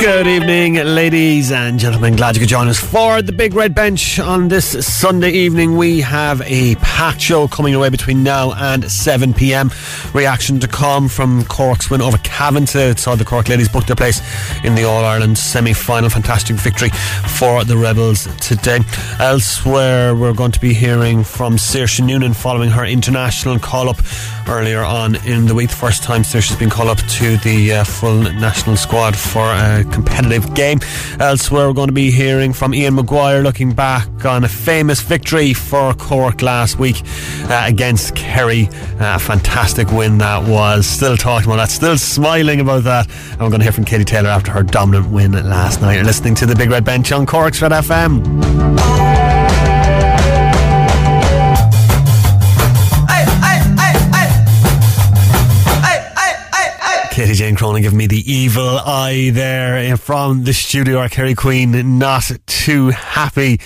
Good evening, ladies and gentlemen. Glad you could join us for the Big Red Bench on this Sunday evening. We have a packed show coming away between now and 7 pm. Reaction to come from Cork's win over Cavan today. Saw the Cork ladies book their place in the All Ireland semi final. Fantastic victory for the Rebels today. Elsewhere, we're going to be hearing from Saoirse Noonan following her international call up earlier on in the week. The first time Saoirse's been called up to the uh, full national squad for competitive game. Elsewhere, we're going to be hearing from Ian Maguire looking back on a famous victory for Cork last week uh, against Kerry. Uh, fantastic win that was. Still talking about that, still smiling about that. And we're going to hear from Katie Taylor after her dominant win last night. You're listening to the Big Red Bench on Cork's Red FM. Cronin giving me the evil eye there from the studio. Our Kerry Queen not too happy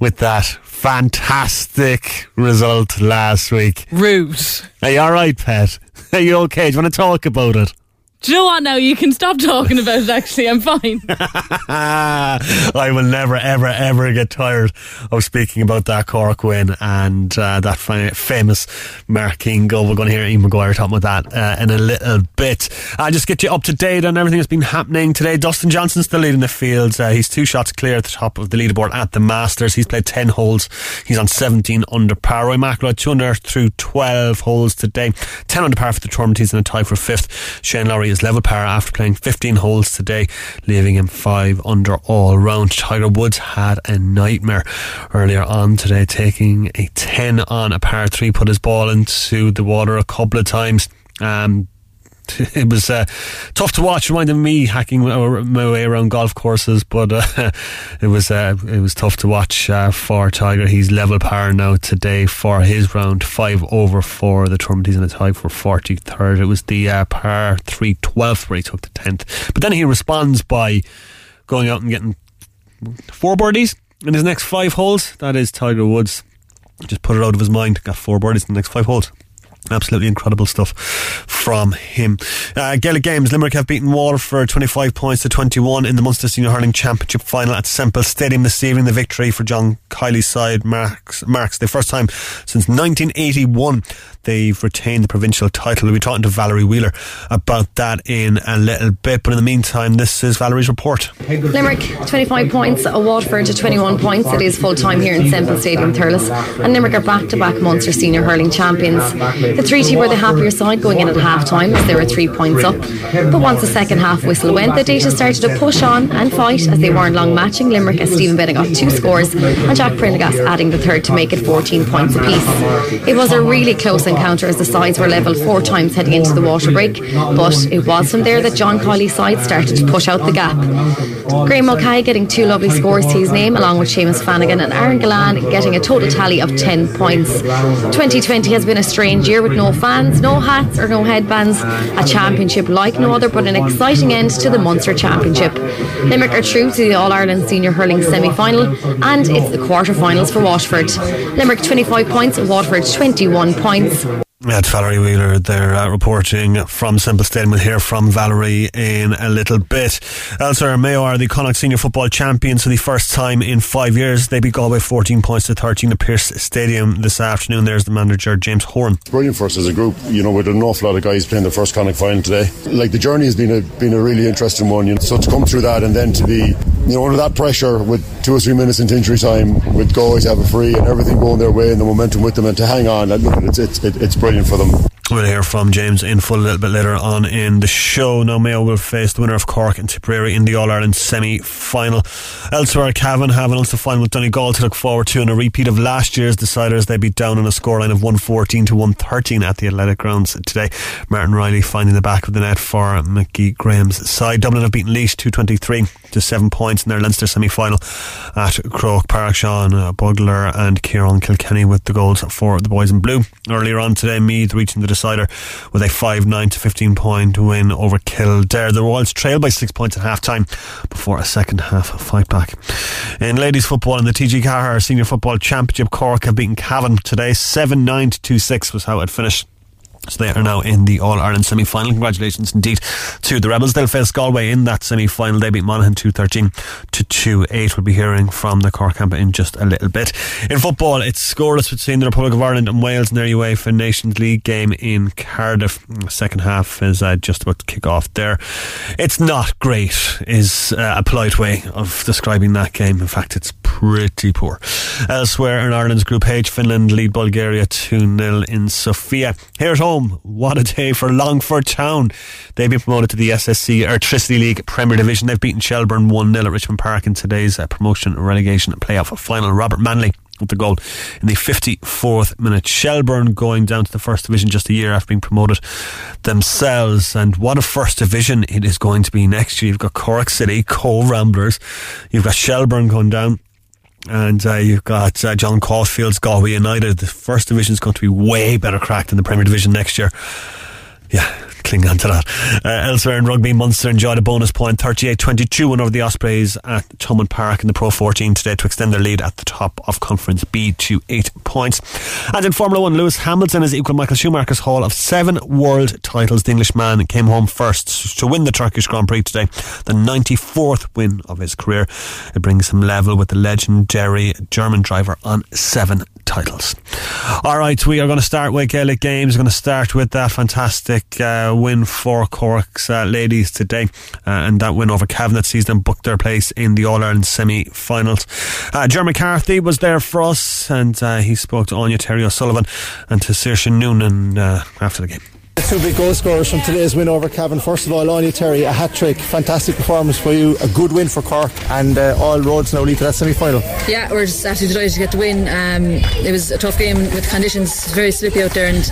with that fantastic result last week. Rude. Are you alright, Pet? Are you okay? Do you want to talk about it? Do you know what now? You can stop talking about it, actually. I'm fine. I will never, ever, ever get tired of speaking about that Cork win and uh, that famous Mark Keane goal. We're going to hear Ian Maguire talking about that uh, in a little bit. I'll just get you up to date on everything that's been happening today. Dustin Johnson's still leading the field. Uh, he's two shots clear at the top of the leaderboard at the Masters. He's played 10 holes. He's on 17 under par. Rory McIlroy, 2 under through 12 holes today. 10 under par for the tournament. He's in a tie for fifth. Shane Lowry is level par after playing 15 holes today, leaving him five under all round. Tiger Woods had a nightmare earlier on today, taking a 10 on a par three, put his ball into the water a couple of times. Um, it was uh, tough to watch, reminding me hacking my way around golf courses, but uh, it was uh, it was tough to watch uh, for Tiger. He's level par now today for his round five over for the tournament. He's in a tie for forty third. It was the uh, par three twelfth where he took the tenth, but then he responds by going out and getting four birdies in his next five holes. That is Tiger Woods. Just put it out of his mind. Got four birdies in the next five holes. Absolutely incredible stuff from him. Uh, Gaelic Games, Limerick have beaten Waterford 25 points to 21 in the Munster Senior Hurling Championship final at Semple Stadium this evening. The victory for John Kiely's side marks, marks the first time since 1981 they've retained the provincial title. We'll be talking to Valerie Wheeler about that in a little bit. But in the meantime, this is Valerie's report. Limerick 25 points, a Waterford to 21 points. It is full time here in Semple Stadium, Thurles. And Limerick are back to back Munster Senior Hurling Champions. The Treaty team were the happier side going in at half time as they were three points up. But once the second half whistle went, the Déise started to push on and fight as they weren't long matching Limerick as Stephen Bennett got two scores and Jack Prendergast adding the third to make it 14 points apiece. It was a really close encounter as the sides were level four times heading into the water break, but it was from there that John Kiely's side started to push out the gap. Graeme Mulcahy getting two lovely scores to his name, along with Seamus Flanagan and Aaron Gillane getting a total tally of 10 points. 2020 has been a strange year with no fans, no hats, or no headbands. A championship like no other, but an exciting end to the Munster Championship. Limerick are through to the All Ireland Senior Hurling semi final, and it's the quarter finals for Waterford. Limerick 25 points, Waterford 21 points. That's Valerie Wheeler there uh, reporting from Semple Stadium. We'll hear from Valerie in a little bit. Elsewhere, Mayo are the Connacht Senior Football Champions for the first time in five years. They beat Galway 14 points to 13 at Pearse Stadium this afternoon. There's the manager, James Horan. Brilliant for us as a group, you know, with an awful lot of guys playing their first Connacht final today. Like the journey has been a, been a really interesting one, you know. So to come through that and then to be, you know, under that pressure with two or three minutes into injury time, with to have a free and everything going their way and the momentum with them and to hang on, it's, it's, it's brilliant brilliant for them. We'll hear from James in full a little bit later on in the show. Now Mayo will face the winner of Cork and Tipperary in the All Ireland semi final. Elsewhere, Cavan have an Ulster final with Donegal to look forward to and a repeat of last year's deciders. They beat down on a scoreline of 114 to 113 at the Athletic Grounds today. Martin Reilly finding the back of the net for Mickey Graham's side. Dublin have beaten Laois 223 to seven points in their Leinster semi final at Croke Park. Sean uh, Bugler and Kieran Kilkenny with the goals for the boys in blue. Earlier on today, Meath reaching the decider with a 5 9 to 15 point win over Kildare. The Royals trailed by six points at half time before a second half fight back. In ladies football in the TG Ceathair Senior Football Championship, Cork have beaten Cavan today. 7 9 to 2 6 was how it finished. So they are now in the All Ireland semi final. Congratulations indeed to the Rebels. They'll face Galway in that semi final. They beat Monaghan 213 to 2 8. We'll be hearing from the Cork camp in just a little bit. In football, it's scoreless between the Republic of Ireland and Wales in their UEFA Nations League game in Cardiff. The second half is uh, just about to kick off there. It's not great, is uh, a polite way of describing that game. In fact, it's pretty poor. Elsewhere in Ireland's Group H, Finland lead Bulgaria 2 0 in Sofia. Here at home. What a day for Longford Town. They've been promoted to the SSE Airtricity League Premier Division. They've beaten Shelbourne 1 0 at Richmond Park in today's uh, promotion relegation playoff final. Robert Manley with the goal in the 54th minute. Shelbourne going down to the first division just a year after being promoted themselves. And what a first division it is going to be next year. You've got Cork City, Cobh Ramblers. You've got Shelbourne going down and uh, you've got uh, John Caulfield's Galway United. The first division is going to be way better cracked than the Premier Division next year. Yeah, cling on to that. Uh, elsewhere in rugby, Munster enjoyed a bonus point 38 22 win over the Ospreys at Thomond Park in the Pro 14 today to extend their lead at the top of Conference B to eight points. And in Formula One, Lewis Hamilton has equalled Michael Schumacher's haul of seven world titles. The Englishman came home first to win the Turkish Grand Prix today, the 94th win of his career. It brings him level with the legendary German driver on seven titles. All right, we are going to start with Gaelic Games. We're going to start with that fantastic uh, win for Cork's uh, ladies today, uh, and that win over Cavan sees them book their place in the All Ireland semi finals. Uh, McCarthy was there for us, and uh, he spoke to Áine Terry O'Sullivan and to Saoirse Noonan uh, after the game. Two big goal scorers from today's win over Cavan. First of all, Áine Terry, a hat trick, fantastic performance for you, a good win for Cork, and uh, all roads now lead to that semi final. Yeah, we're just absolutely delighted to get the win. Um, it was a tough game with conditions very slippy out there, and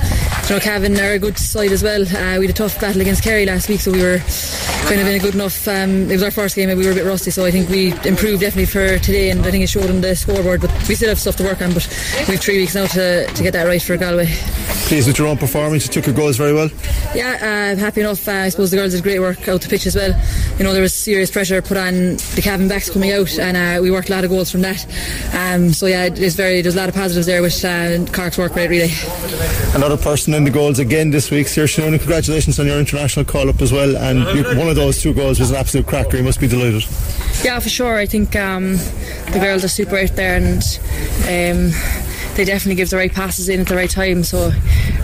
know Cavan are a good side as well. Uh, we had a tough battle against Kerry last week, so we were kind of in a good enough. Um, it was our first game, and we were a bit rusty, so I think we improved definitely for today, and I think it showed on the scoreboard. But we still have stuff to work on, but we have three weeks now to, to get that right for Galway. Pleased with your own performance, you took your goals very well. Yeah, uh, happy enough. Uh, I suppose the girls did great work out the pitch as well. You know, there was serious pressure put on the Cavan backs coming out, and uh, we worked a lot of goals from that. Um, so yeah, there's very there's a lot of positives there, which uh, Cork's work rate really. Another person in the goals again this week, Saoirse Noonan. Congratulations on your international call up as well, and one of those two goals was an absolute cracker. You must be delighted. Yeah, for sure. I think um, the girls are super out there, and. Um, they definitely give the right passes in at the right time. So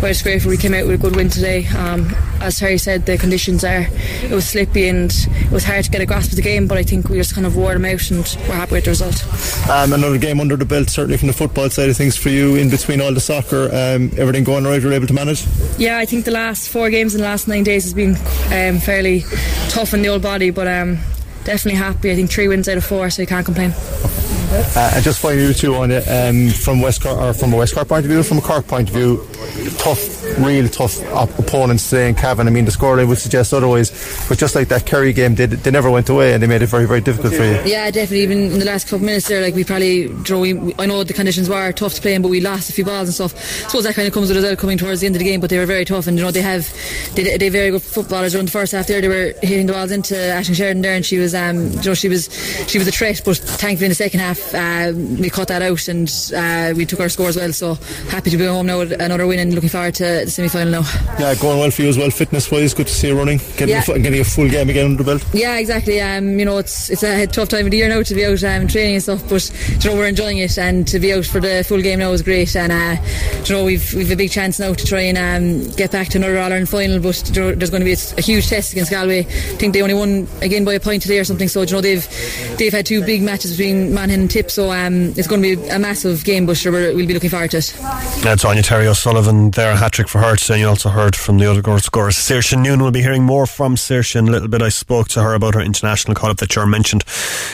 we're just grateful we came out with a good win today. Um, as Terry said, the conditions are it was slippy and it was hard to get a grasp of the game, but I think we just kind of wore them out and we're happy with the result. Um, another game under the belt, certainly from the football side of things for you. In between all the soccer, um, everything going right, you're able to manage. Yeah, I think the last four games in the last nine days has been um, fairly tough on the old body, but um, definitely happy. I think three wins out of four, so you can't complain. Uh, and just finally, you two on it um, from West or from a West Cork point of view, from a Cork point of view, tough, real tough op- opponents today in Cavan. I mean, the scoreline would suggest otherwise, but just like that Kerry game, they, they never went away and they made it very, very difficult for you. Yeah, definitely. Even in the last couple of minutes there, like we probably, drew. I know the conditions were tough to play in, but we lost a few balls and stuff. I suppose that kind of comes with result coming towards the end of the game, but they were very tough, and you know they have they, they very good footballers around the first half there. They were hitting the balls into Aisling Sheridan there, and she was, um, you know, she was she was a threat, but thankfully in the second half. Uh, we cut that out and uh, we took our score as well. So happy to be home now with another win and looking forward to the semi final now. Yeah, going well for you as well, fitness wise. Good to see you running, getting, Yeah. a, getting a full game again under the belt. Yeah, exactly. Um, you know, it's it's a tough time of the year now to be out um, training and stuff, but you know we're enjoying it, and to be out for the full game now is great. And uh, you know we've we've a big chance now to try and um, get back to another All Ireland final, but there's going to be a, huge test against Galway. I think they only won again by a point today or something, so you know they've they've had two big matches between Monaghan and Tip, so um, it's going to be a massive game, but sure, we're- we'll be looking forward to it. That's Áine Terry O'Sullivan there, a hat trick for her today. You also heard from the other goal scorers. Saoirse Noon will be hearing more from Saoirse in a little bit. I spoke to her about her international call up that Ger mentioned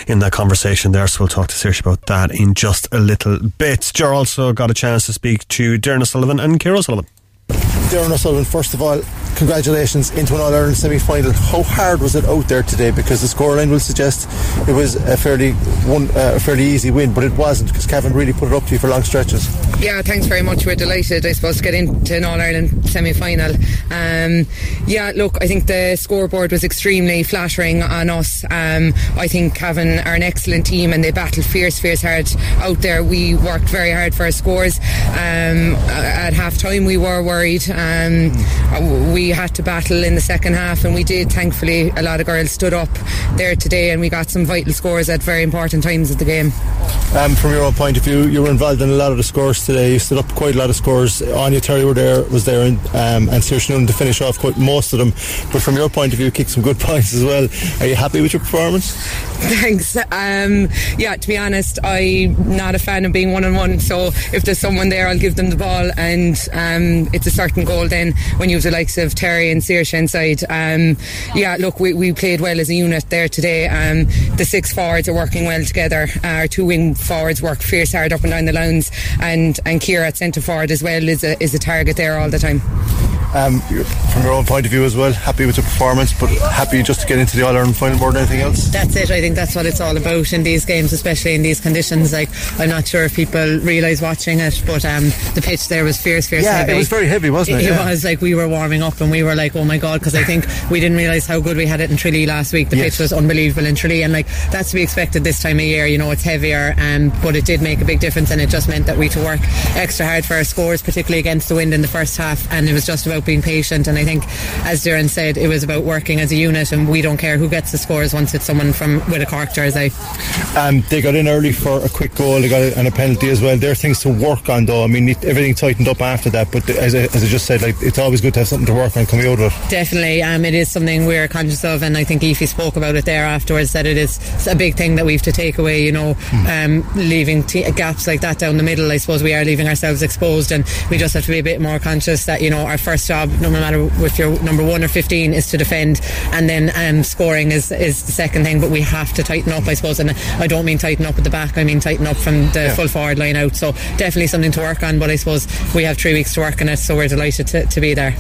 in that conversation there, so we'll talk to Saoirse about that in just a little bit. Ger also got a chance to speak to Doireann O'Sullivan and Ciara O'Sullivan. Doireann O'Sullivan, first of all, congratulations into an All Ireland semi final. How hard was it out there today? Because the scoreline will suggest it was a fairly one, uh, a fairly easy win, but it wasn't because Cavan really put it up to you for long stretches. Yeah, thanks very much. We're delighted, I suppose, to get into an All Ireland semi final. Um, yeah, look, I think the scoreboard was extremely flattering on us. Um, I think Cavan are an excellent team and they battled fierce, fierce hard out there. We worked very hard for our scores. Um, at half time, we were worried. Um, we had to battle in the second half, and we did. Thankfully, a lot of girls stood up there today, and we got some vital scores at very important times of the game. Um, from your own point of view, you were involved in a lot of the scores today. You stood up quite a lot of scores. Áine Terry were there, was there, and, um, and Saoirse Noonan to finish off quite most of them. But from your point of view, kicked some good points as well. Are you happy with your performance? Thanks. Um, yeah, to be honest, I'm not a fan of being one on one. So if there's someone there, I'll give them the ball, and um, it's a certain goal. Then when you have the likes of Terry and Saoirse inside, um, yeah, look, we, we played well as a unit there today. Um, the six forwards are working well together. Our two wing forwards work fierce hard up and down the lines, and and Ciara at centre forward as well is a is a target there all the time. Um, from your own point of view as well, happy with the performance, but happy just to get into the All Ireland final more than anything else. That's it. I think that's what it's all about in these games, especially in these conditions. Like I'm not sure if people realise watching it, but um, the pitch there was fierce, fierce yeah, heavy. it was very heavy, wasn't it? It, yeah. was like we were warming up and we were like, oh my god, because I think we didn't realise how good we had it in Tralee last week. The Yes. pitch was unbelievable in Tralee, and like that's to be expected this time of year. You know, it's heavier, um, but it did make a big difference, and it just meant that we had to work extra hard for our scores, particularly against the wind in the first half. And it was just about being patient. And I think, as Doireann said, it was about working as a unit, and we don't care who gets the scores once it's someone from with a Cork jersey. Um, they got in early for a quick goal, they got and a penalty as well. There are things to work on, though. I mean, it- everything tightened up after that, but as I, as I just said, like it's always good to have something to work on coming out of it. Definitely, um, it is something we're conscious of, and I think Ephie spoke about it there afterwards. That it is a big thing that we have to take away. You know, um, leaving t- gaps like that down the middle. I suppose we are leaving ourselves exposed, and we just have to be a bit more conscious that you know our first job, no matter if you're number one or fifteen, is to defend, and then um, scoring is is the second thing. But we have to tighten up, I suppose, and I don't mean tighten up at the back. I mean tighten up from the full forward line out. So definitely something to work on. But I suppose we have three weeks to work on it, so we're delighted to, to be there.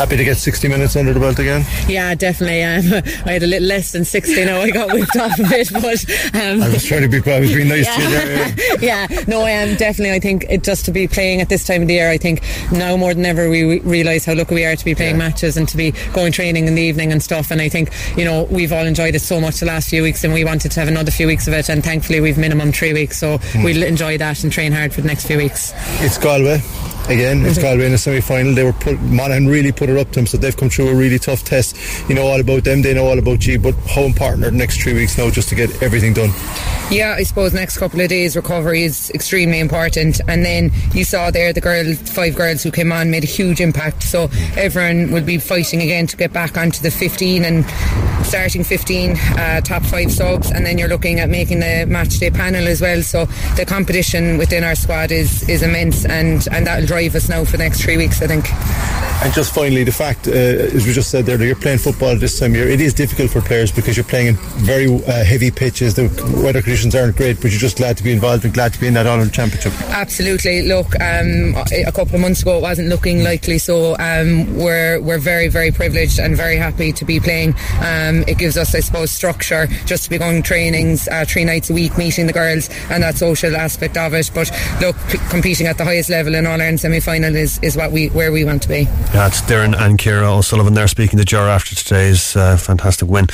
Happy to get 60 minutes under the belt again. Yeah, definitely. Um, I had a little less than 60 now. I got whipped off a bit, but. Um, I was trying to be, I was being nice to you there. yeah, no, I am definitely. I think it just to be playing at this time of the year. I think now more than ever we realise how lucky we are to be playing matches and to be going training in the evening and stuff. And I think you know we've all enjoyed it so much the last few weeks, and we wanted to have another few weeks of it. And thankfully we've minimum three weeks, so hmm. we'll enjoy that and train hard for the next few weeks. It's Galway. Again, it's Galway in the semi final. They were put, Monaghan really put it up to them, so they've come through a really tough test. You know all about them, they know all about you, but how important are the next three weeks now just to get everything done? Yeah, I suppose next couple of days recovery is extremely important. And then you saw there the girl, five girls who came on made a huge impact. So everyone will be fighting again to get back onto the 15 and starting 15 uh, top five subs. And then you're looking at making the match day panel as well. So the competition within our squad is is immense, and and that'll drive us now for the next three weeks, I think. And just finally, the fact, uh, as we just said there, that you're playing football this time of year, it is difficult for players because you're playing in very uh, heavy pitches. The weather conditions aren't great, but you're just glad to be involved and glad to be in that Ireland Championship. Absolutely. Look, um, a couple of months ago it wasn't looking likely, so um, we're we're very very privileged and very happy to be playing. Um, it gives us, I suppose, structure just to be going trainings uh, three nights a week, meeting the girls, and that social aspect of it. But look, p- competing at the highest level in All Ireland semi final is, is what we where we want to be. Yeah, it's Doireann and Ciara O'Sullivan there speaking to Ger after today's uh, fantastic win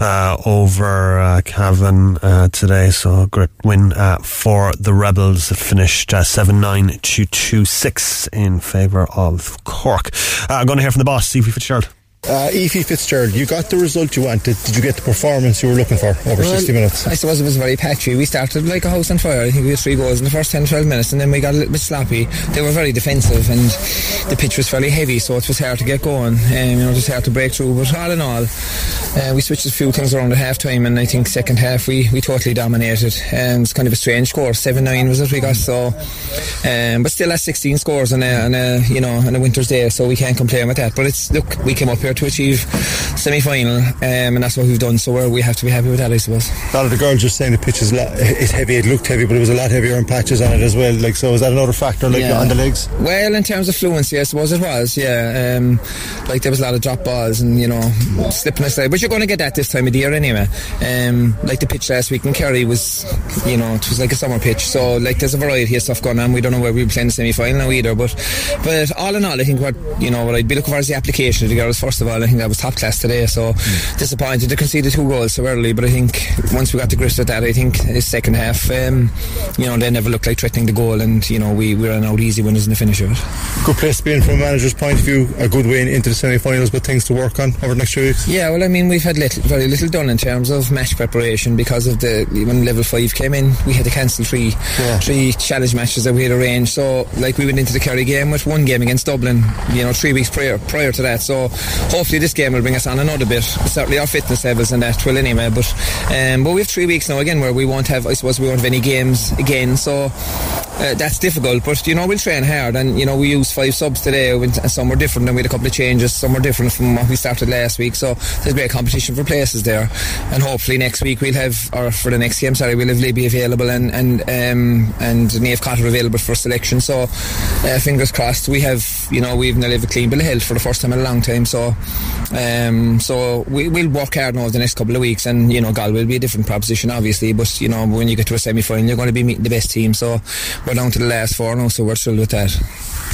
uh, over uh, Cavan uh, today. So great win uh, for the Rebels. It finished uh, 7 9 2 2 6 in favour of Cork. I'm going to hear from the boss, Stevie Fitzgerald. Uh, Ephie Fitzgerald, you got the result you wanted. Did you get the performance you were looking for over 60 minutes? I suppose it was very patchy. We started like a house on fire. I think we had three goals in the first 10 12 minutes and then we got a little bit sloppy. They were very defensive and the pitch was fairly heavy, so it was hard to get going. Um, you know, just hard to break through. But all in all, uh, we switched a few things around at half time and I think second half we, we totally dominated. And it's kind of a strange score. 7 9 was it we got, so. Um, but still, that's 16 scores on a, on a, you know, on a winter's day, so we can't complain with that. But it's, look, we came up here to achieve semi final, um, and that's what we've done. So we're, we have to be happy with that, I suppose. A lot of the girls just saying the pitch is la- it's heavy. It looked heavy, but it was a lot heavier in patches on it as well. Like so, is that another factor? Like Yeah. on the legs. Well, in terms of fluency, I suppose it was. Yeah, um, like there was a lot of drop balls and you know slipping aside, but you're going to get that this time of the year anyway. Um, like the pitch last week in Kerry was, you know, it was like a summer pitch. So like there's a variety of stuff going on. We don't know where we'll play in the semi final now either. But but all in all, I think what you know what I'd be looking for is the application of the girls. First of all, I think that was top class today. So disappointed to concede the two goals so early, but I think once we got to grips with that, I think the second half, um, you know, they never looked like threatening the goal, and you know we, we ran out easy winners in the finish of it. Good place to be in from a manager's point of view. A good win into the semi-finals, but things to work on over the next few weeks. Yeah, well, I mean, we've had little, very little done in terms of match preparation because of the when level five came in, we had to cancel three Yeah. three challenge matches that we had arranged. So, like, we went into the Kerry game with one game against Dublin, you know, three weeks prior prior to that. So, hopefully, this game will bring us on another bit. Certainly, our fitness levels and that will anyway. But, um, but we have three weeks now again where we won't have, I suppose, we won't have any games again. So. Uh, that's difficult, but you know we'll train hard, and you know we use five subs today, some were different, and we had a couple of changes. Some were different from what we started last week, so there's great competition for places there. And hopefully next week we'll have, or for the next game, sorry, we'll have Libby available and and um, and Niamh Cotter available for selection. So uh, fingers crossed. We have, you know, we've nearly have a clean bill of health for the first time in a long time. So um, so we, we'll work hard now over the next couple of weeks, and you know, Gal will be a different proposition, obviously. But you know, when you get to a semi final, you're going to be meeting the best team. So we're down to the last four now, so we're thrilled with that.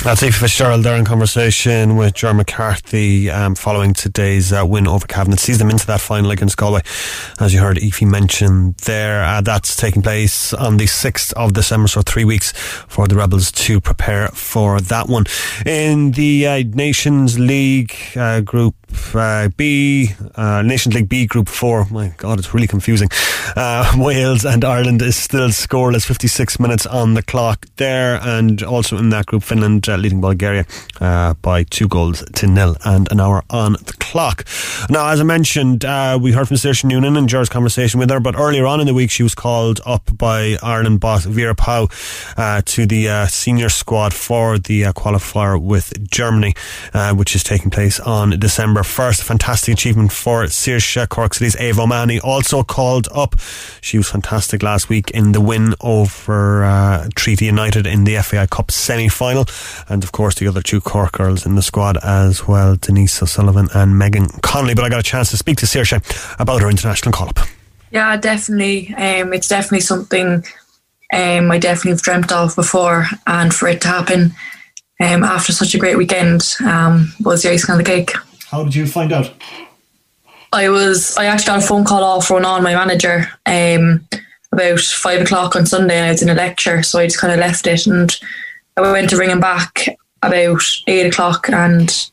That's Ephie Fitzgerald there in conversation with John McCarthy um, following today's uh, win over Cavan. Sees them into that final against Galway. As you heard Ephie mention there, uh, that's taking place on the 6th of December, so three weeks for the Rebels to prepare for that one. In the uh, Nations League uh, Group uh, B, uh, Nations League B Group 4, my God, it's really confusing. Uh, Wales and Ireland is still scoreless, 56 minutes on the clock there, and also in that group, Finland uh, leading Bulgaria uh, by two goals to nil and an hour on the clock. Now, as I mentioned, uh, we heard from Saoirse Noonan and Ger's conversation with her, but earlier on in the week, she was called up by Ireland boss Vera uh, to the senior squad for the qualifier with Germany, which is taking place on December 1st. Fantastic achievement for Saoirse Cork City's Éabha O'Mahony, also called up. She was fantastic last week in the win over uh, Treaty United in the FAI Cup semi final. And of course, the other two Cork girls in the squad as well, Denise O'Sullivan and Megan Connolly. But I got a chance to speak to Saoirse about her international call up. Yeah, definitely. Um, it's definitely something um, I definitely have dreamt of before, and for it to happen um, after such a great weekend um, was the icing on the cake. How did you find out? I was I actually got a phone call off Ronan, my manager, um, about five o'clock on Sunday, and I was in a lecture, so I just kind of left it, and I went to ring him back about eight o'clock, and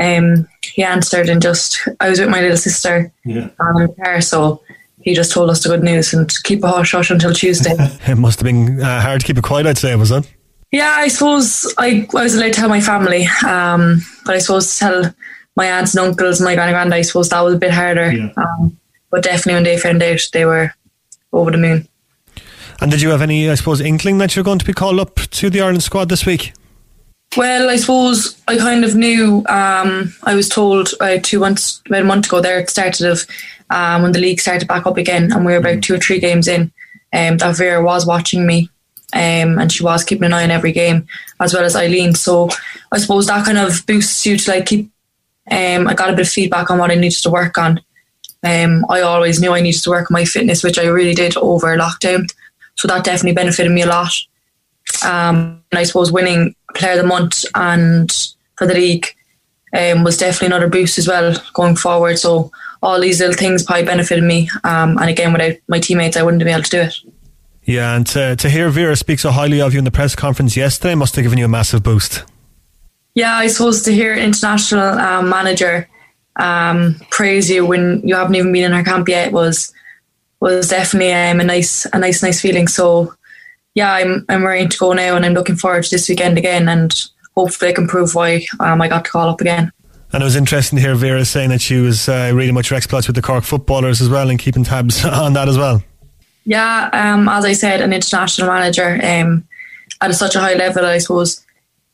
um, he answered, and just I was with my little sister Yeah. um, in the car, so he just told us the good news and keep a hush hush until Tuesday. It must have been uh, hard to keep it quiet, I'd say, was it? Yeah, I suppose I, I was allowed to tell my family, um, but I suppose to tell my aunts and uncles, my granny grand, I suppose that was a bit harder. Yeah. Um, but definitely when they found out, they were over the moon. And did you have any, I suppose, inkling that you're going to be called up to the Ireland squad this week? Well, I suppose I kind of knew. Um, I was told uh, two months, about a month ago, there it started of um, when the league started back up again, and we were about two or three games in. Um, that Vera was watching me, um, and she was keeping an eye on every game, as well as Eileen. So I suppose that kind of boosts you to like keep. Um, I got a bit of feedback on what I needed to work on. Um, I always knew I needed to work on my fitness, which I really did over lockdown. So that definitely benefited me a lot. Um, and I suppose winning Player of the Month and for the league um, was definitely another boost as well going forward. So all these little things probably benefited me. Um, and again, without my teammates, I wouldn't have been able to do it. Yeah, and to, to hear Vera speak so highly of you in the press conference yesterday must have given you a massive boost. Yeah, I suppose to hear an international um, manager um, praise you when you haven't even been in her camp yet was was definitely um, a nice a nice nice feeling. So yeah, I'm I'm ready to go now, and I'm looking forward to this weekend again, and hopefully I can prove why um, I got to call up again. And it was interesting to hear Vera saying that she was uh, reading much her exploits with the Cork footballers as well and keeping tabs on that as well. Yeah, um, as I said, an international manager um, at such a high level, I suppose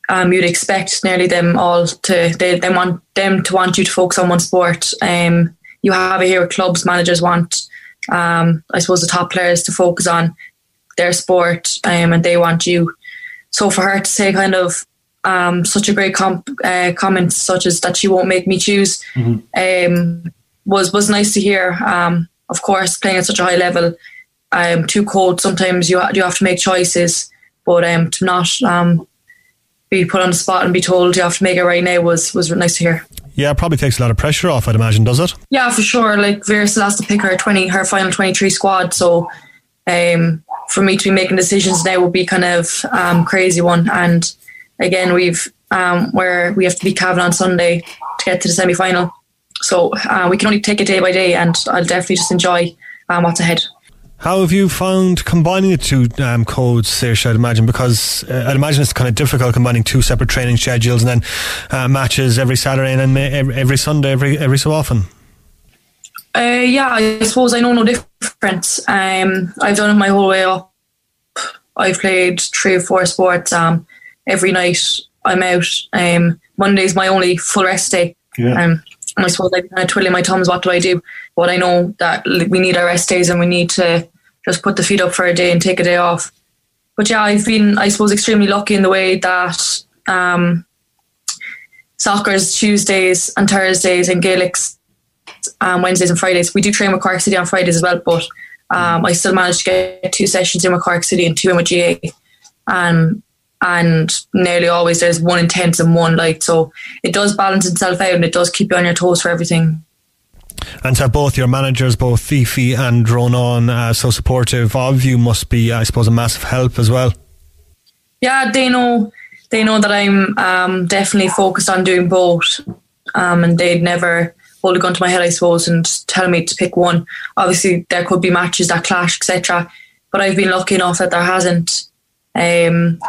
um, you'd expect nearly them all to they, they want them to want you to focus on one sport. Um, you have it here with clubs, managers want um, I suppose the top players to focus on their sport um, and they want you. So for her to say kind of um, such a great comp, uh, comment such as that she won't make me choose um, was was nice to hear. Um, of course, playing at such a high level, um, too cold. Sometimes you you have to make choices, but um, to not um, be put on the spot and be told you have to make it right now was was nice to hear. Yeah, it probably takes a lot of pressure off, I'd imagine, does it? Yeah, for sure. Like Vera still has to pick her twenty, her final twenty three squad. So, um, for me to be making decisions now would be kind of um, crazy one. And again, we've um, where we have to be Cavan on Sunday to get to the semi final. So uh, we can only take it day by day, and I'll definitely just enjoy um, what's ahead. How have you found combining the two um, codes, Saoirse, I'd imagine? Because uh, I'd imagine it's kind of difficult combining two separate training schedules and then uh, matches every Saturday and then every, every Sunday, every every so often. Uh, yeah, I suppose I know no difference. Um, I've done it my whole way up. I've played three or four sports. Um, every night I'm out. Um, Monday's my only full rest day. Yeah. Um, and I suppose I'm kind of twiddling my thumbs. What do I do? But I know that we need our rest days and we need to just put the feet up for a day and take a day off. But yeah, I've been, I suppose, extremely lucky in the way that um, soccer's Tuesdays and Thursdays and Gaelic's um, Wednesdays and Fridays. We do train with Cork City on Fridays as well, but um, I still managed to get two sessions in with Cork City and two in with GA. Um, and nearly always there's one intense and one light. So it does balance itself out and it does keep you on your toes for everything. And to have both your managers, both Ephie and Ronan, uh, so supportive of you must be, I suppose, a massive help as well. Yeah, they know they know that I'm um, definitely focused on doing both, um, and they'd never hold a gun to my head, I suppose, and tell me to pick one. Obviously, there could be matches that clash, etc. But I've been lucky enough that there hasn't. Um,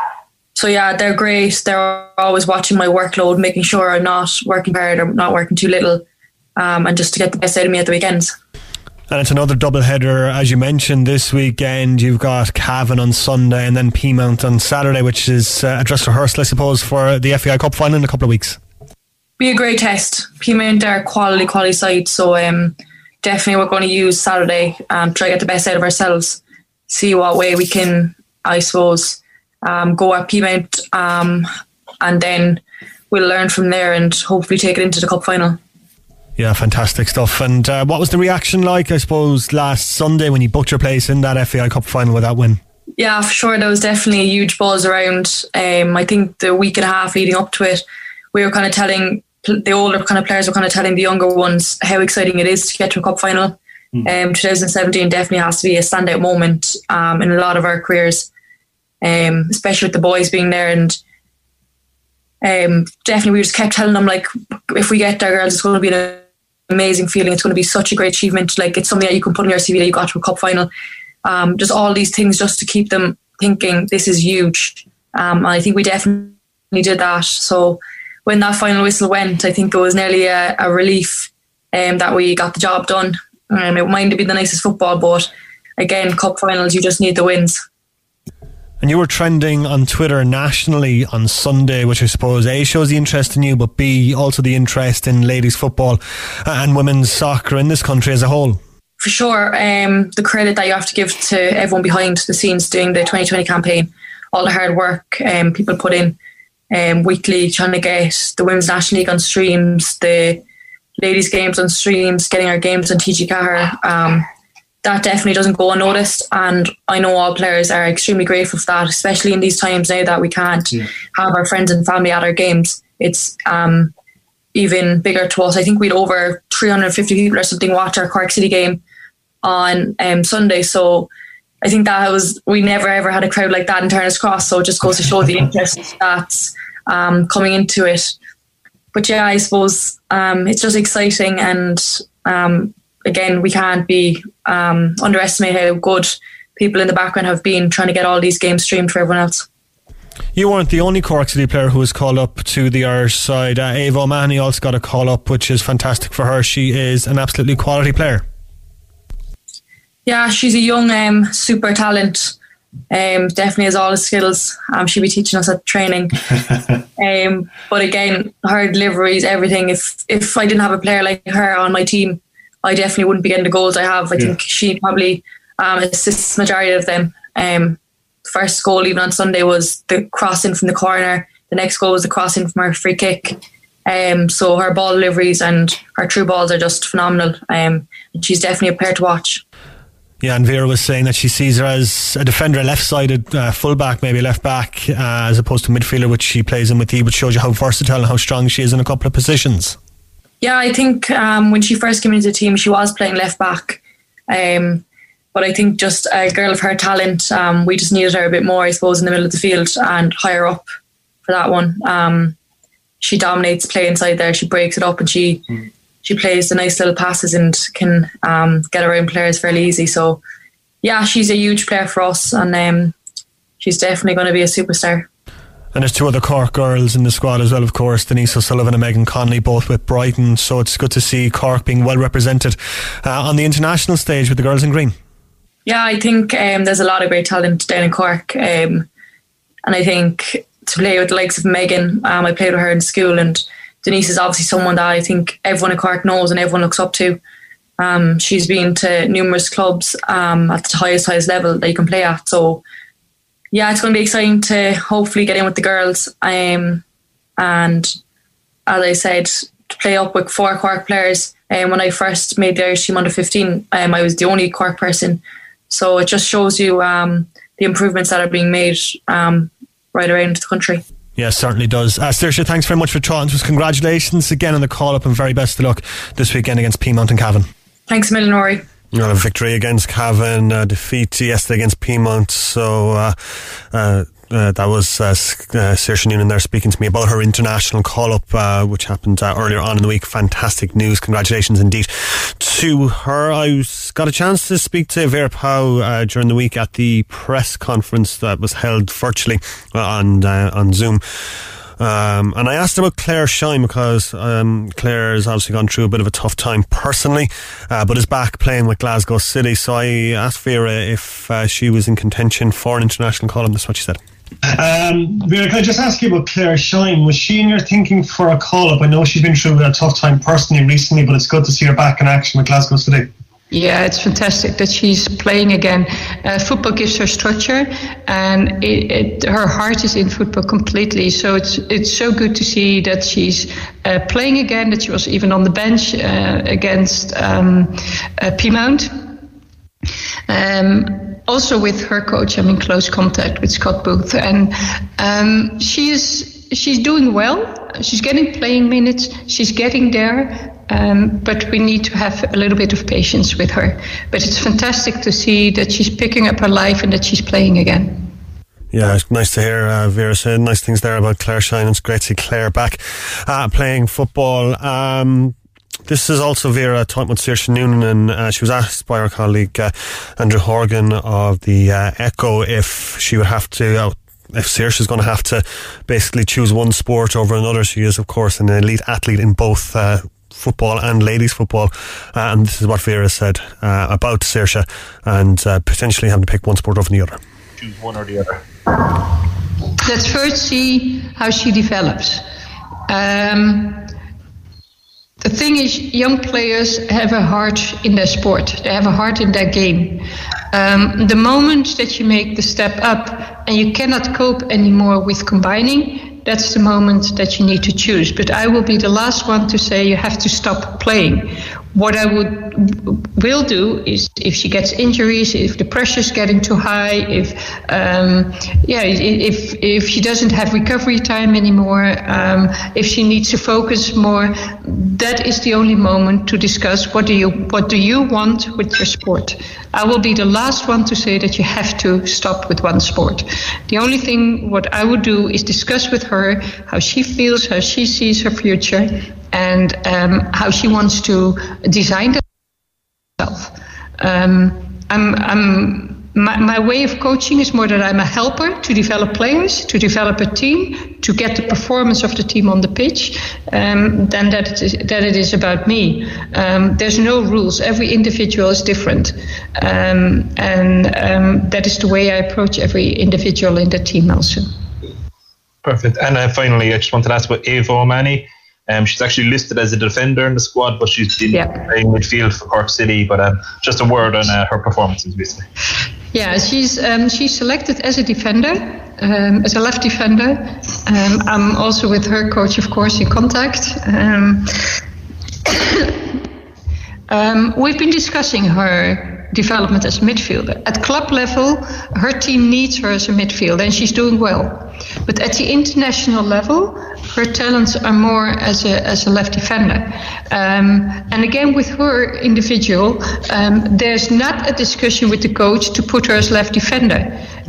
so yeah, they're great. They're always watching my workload, making sure I'm not working hard or not working too little, um, and just to get the best out of me at the weekends. And it's another double header, as you mentioned, this weekend. You've got Cavan on Sunday and then Peamount on Saturday, which is uh, a dress rehearsal, I suppose, for the FAI Cup final in a couple of weeks. Be a great test. Peamount are a quality, quality side, so um, definitely we're going to use Saturday, um, try to get the best out of ourselves, see what way we can, I suppose, um, go at Peamount, um, and then we'll learn from there and hopefully take it into the cup final. Yeah, fantastic stuff. And uh, what was the reaction like, I suppose, last Sunday when you booked your place in that FAI Cup final with that win? Yeah, for sure. There was definitely a huge buzz around. Um, I think the week and a half leading up to it, we were kind of telling the older kind of players were kind of telling the younger ones how exciting it is to get to a cup final. Mm. Um, 2017 definitely has to be a standout moment um, in a lot of our careers, um, especially with the boys being there. And um, definitely, we just kept telling them like, if we get there, girls, it's going to be an amazing feeling. It's going to be such a great achievement. Like it's something that you can put in your CV that you got to a cup final. Um, just all these things just to keep them thinking this is huge. Um, and I think we definitely did that. So when that final whistle went, I think it was nearly a, a relief um, that we got the job done. Um, it might have been the nicest football, but again, cup finals, you just need the wins. And you were trending on Twitter nationally on Sunday, which I suppose A shows the interest in you, but B also the interest in ladies football and women's soccer in this country as a whole. For sure, um, the credit that you have to give to everyone behind the scenes doing the 2020 campaign, all the hard work um, people put in um, weekly, trying to get the Women's National League on streams, the ladies' games on streams, getting our games on TG Ceathair. That definitely doesn't go unnoticed. And I know all players are extremely grateful for that, especially in these times now that we can't Yeah. have our friends and family at our games. It's um, even bigger to us. I think we'd over 350 people or something watch our Cork City game on um, Sunday. So I think that was, we never ever had a crowd like that in Turner's Cross. So it just goes to show the interest that's um, coming into it. But yeah, I suppose um, it's just exciting. And um, again, we can't be um, underestimate how good people in the background have been trying to get all these games streamed for everyone else. You weren't the only Cork City player who was called up to the Irish side. Uh, Éabha O'Mahony also got a call up, which is fantastic for her. She is an absolutely quality player. Yeah, she's a young um, super talent. Um, definitely has all the skills. Um, she'll be teaching us at training. um, but again, her deliveries, everything. If if I didn't have a player like her on my team, I definitely wouldn't be getting the goals I have. I Yeah. think she probably um, assists majority of them. Um, first goal even on Sunday was the crossing from the corner. The next goal was the crossing from her free kick. Um, so her ball deliveries and her true balls are just phenomenal. Um, and she's definitely a player to watch. Yeah, and Vera was saying that she sees her as a defender, a left-sided uh, fullback, maybe left back, uh, as opposed to midfielder, which she plays in with E, which shows you how versatile and how strong she is in a couple of positions. Yeah, I think um, when she first came into the team, she was playing left back. Um, but I think just a girl of her talent, um, we just needed her a bit more, I suppose, in the middle of the field and higher up for that one. Um, she dominates play inside there. She breaks it up and she she plays the nice little passes and can um, get around players fairly easy. So, yeah, she's a huge player for us, and um, she's definitely going to be a superstar. And there's two other Cork girls in the squad as well, of course, Denise O'Sullivan and Megan Connolly, both with Brighton. So it's good to see Cork being well represented uh, on the international stage with the girls in green. Yeah, I think um, there's a lot of great talent down in Cork, um, and I think to play with the likes of Megan, um, I played with her in school, and Denise is obviously someone that I think everyone in Cork knows and everyone looks up to. Um, she's been to numerous clubs um, at the highest highest level that you can play at. So yeah, it's going to be exciting to hopefully get in with the girls. Um, and as I said, to play up with four Cork players. And when I first made the Irish team under 15, um, I was the only Cork person. So it just shows you um, the improvements that are being made um, right around the country. Yes, certainly does. Uh, Saoirse, thanks very much for talking to us. Congratulations again on the call up and very best of luck this weekend against Peamount and Cavan. Thanks a million, Rory. Well, a victory against Cavan, uh, defeat yesterday against Peamount. So uh, uh, uh, that was uh, uh, Saoirse Noonan there speaking to me about her international call up, uh, which happened uh, earlier on in the week. Fantastic news. Congratulations indeed to her. I got a chance to speak to Vera Pauw uh, during the week at the press conference that was held virtually on, on Zoom. Um, and I asked about Claire Shine because um, Claire has obviously gone through a bit of a tough time personally, uh, but is back playing with Glasgow City. So I asked Vera if uh, she was in contention for an international call, and that's what she said. Um, Vera, can I just ask you about Claire Shine? Was she in your thinking for a call up? I know she's been through a tough time personally recently, but it's good to see her back in action with Glasgow City. Yeah, it's fantastic that she's playing again. Uh, football gives her structure, and it, it, her heart is in football completely. So it's it's so good to see that she's uh, playing again. That she was even on the bench uh, against um, uh, Piedmont. Um, also with her coach, I'm in close contact with Scott Booth, and um, she is she's doing well. She's getting playing minutes. She's getting there. Um, but we need to have a little bit of patience with her. But it's fantastic to see that she's picking up her life and that she's playing again. Yeah, it's nice to hear uh, Vera say nice things there about Claire Shine. It's great to see Claire back uh, playing football. Um, this is also Vera talking with Saoirse Noonan, and uh, she was asked by our colleague uh, Andrew Horgan of the uh, Echo if she would have to. If Saoirse is going to have to basically choose one sport over another, she is, of course, an elite athlete in both uh, football and ladies football. Uh, and this is what Vera said uh, about Saoirse and uh, potentially having to pick one sport over the other. Choose one or the other. Let's first see how she develops. Um, the thing is, young players have a heart in their sport. They have a heart in their game. Um, the moment that you make the step up and you cannot cope anymore with combining, that's the moment that you need to choose. But I will be the last one to say you have to stop playing. What I would will do is if she gets injuries, if the pressure's getting too high, if um, yeah, if if she doesn't have recovery time anymore, um, if she needs to focus more, that is the only moment to discuss what do you what do you want with your sport. I will be the last one to say that you have to stop with one sport. The only thing what I would do is discuss with her how she feels, how she sees her future, and um, how she wants to design herself. Um, I'm, I'm my, my way of coaching is more that I'm a helper to develop players, to develop a team, to get the performance of the team on the pitch, um, than that it is, that it is about me. Um, there's no rules. Every individual is different, um, and um, that is the way I approach every individual in the team also. Perfect. And uh, finally, I just wanted to ask about Éabha O'Mahony. Um, she's actually listed as a defender in the squad, but she's been Yeah. playing midfield for Cork City. But um, just a word on uh, her performances, basically. Yeah, she's um, she's selected as a defender, um, as a left defender. Um, I'm also with her coach, of course, in contact. Um, um, we've been discussing her development as a midfielder. At club level, her team needs her as a midfielder, and she's doing well. But at the international level, her talents are more as a as a left defender. Um, and again, with her individual, um, there's not a discussion with the coach to put her as left defender,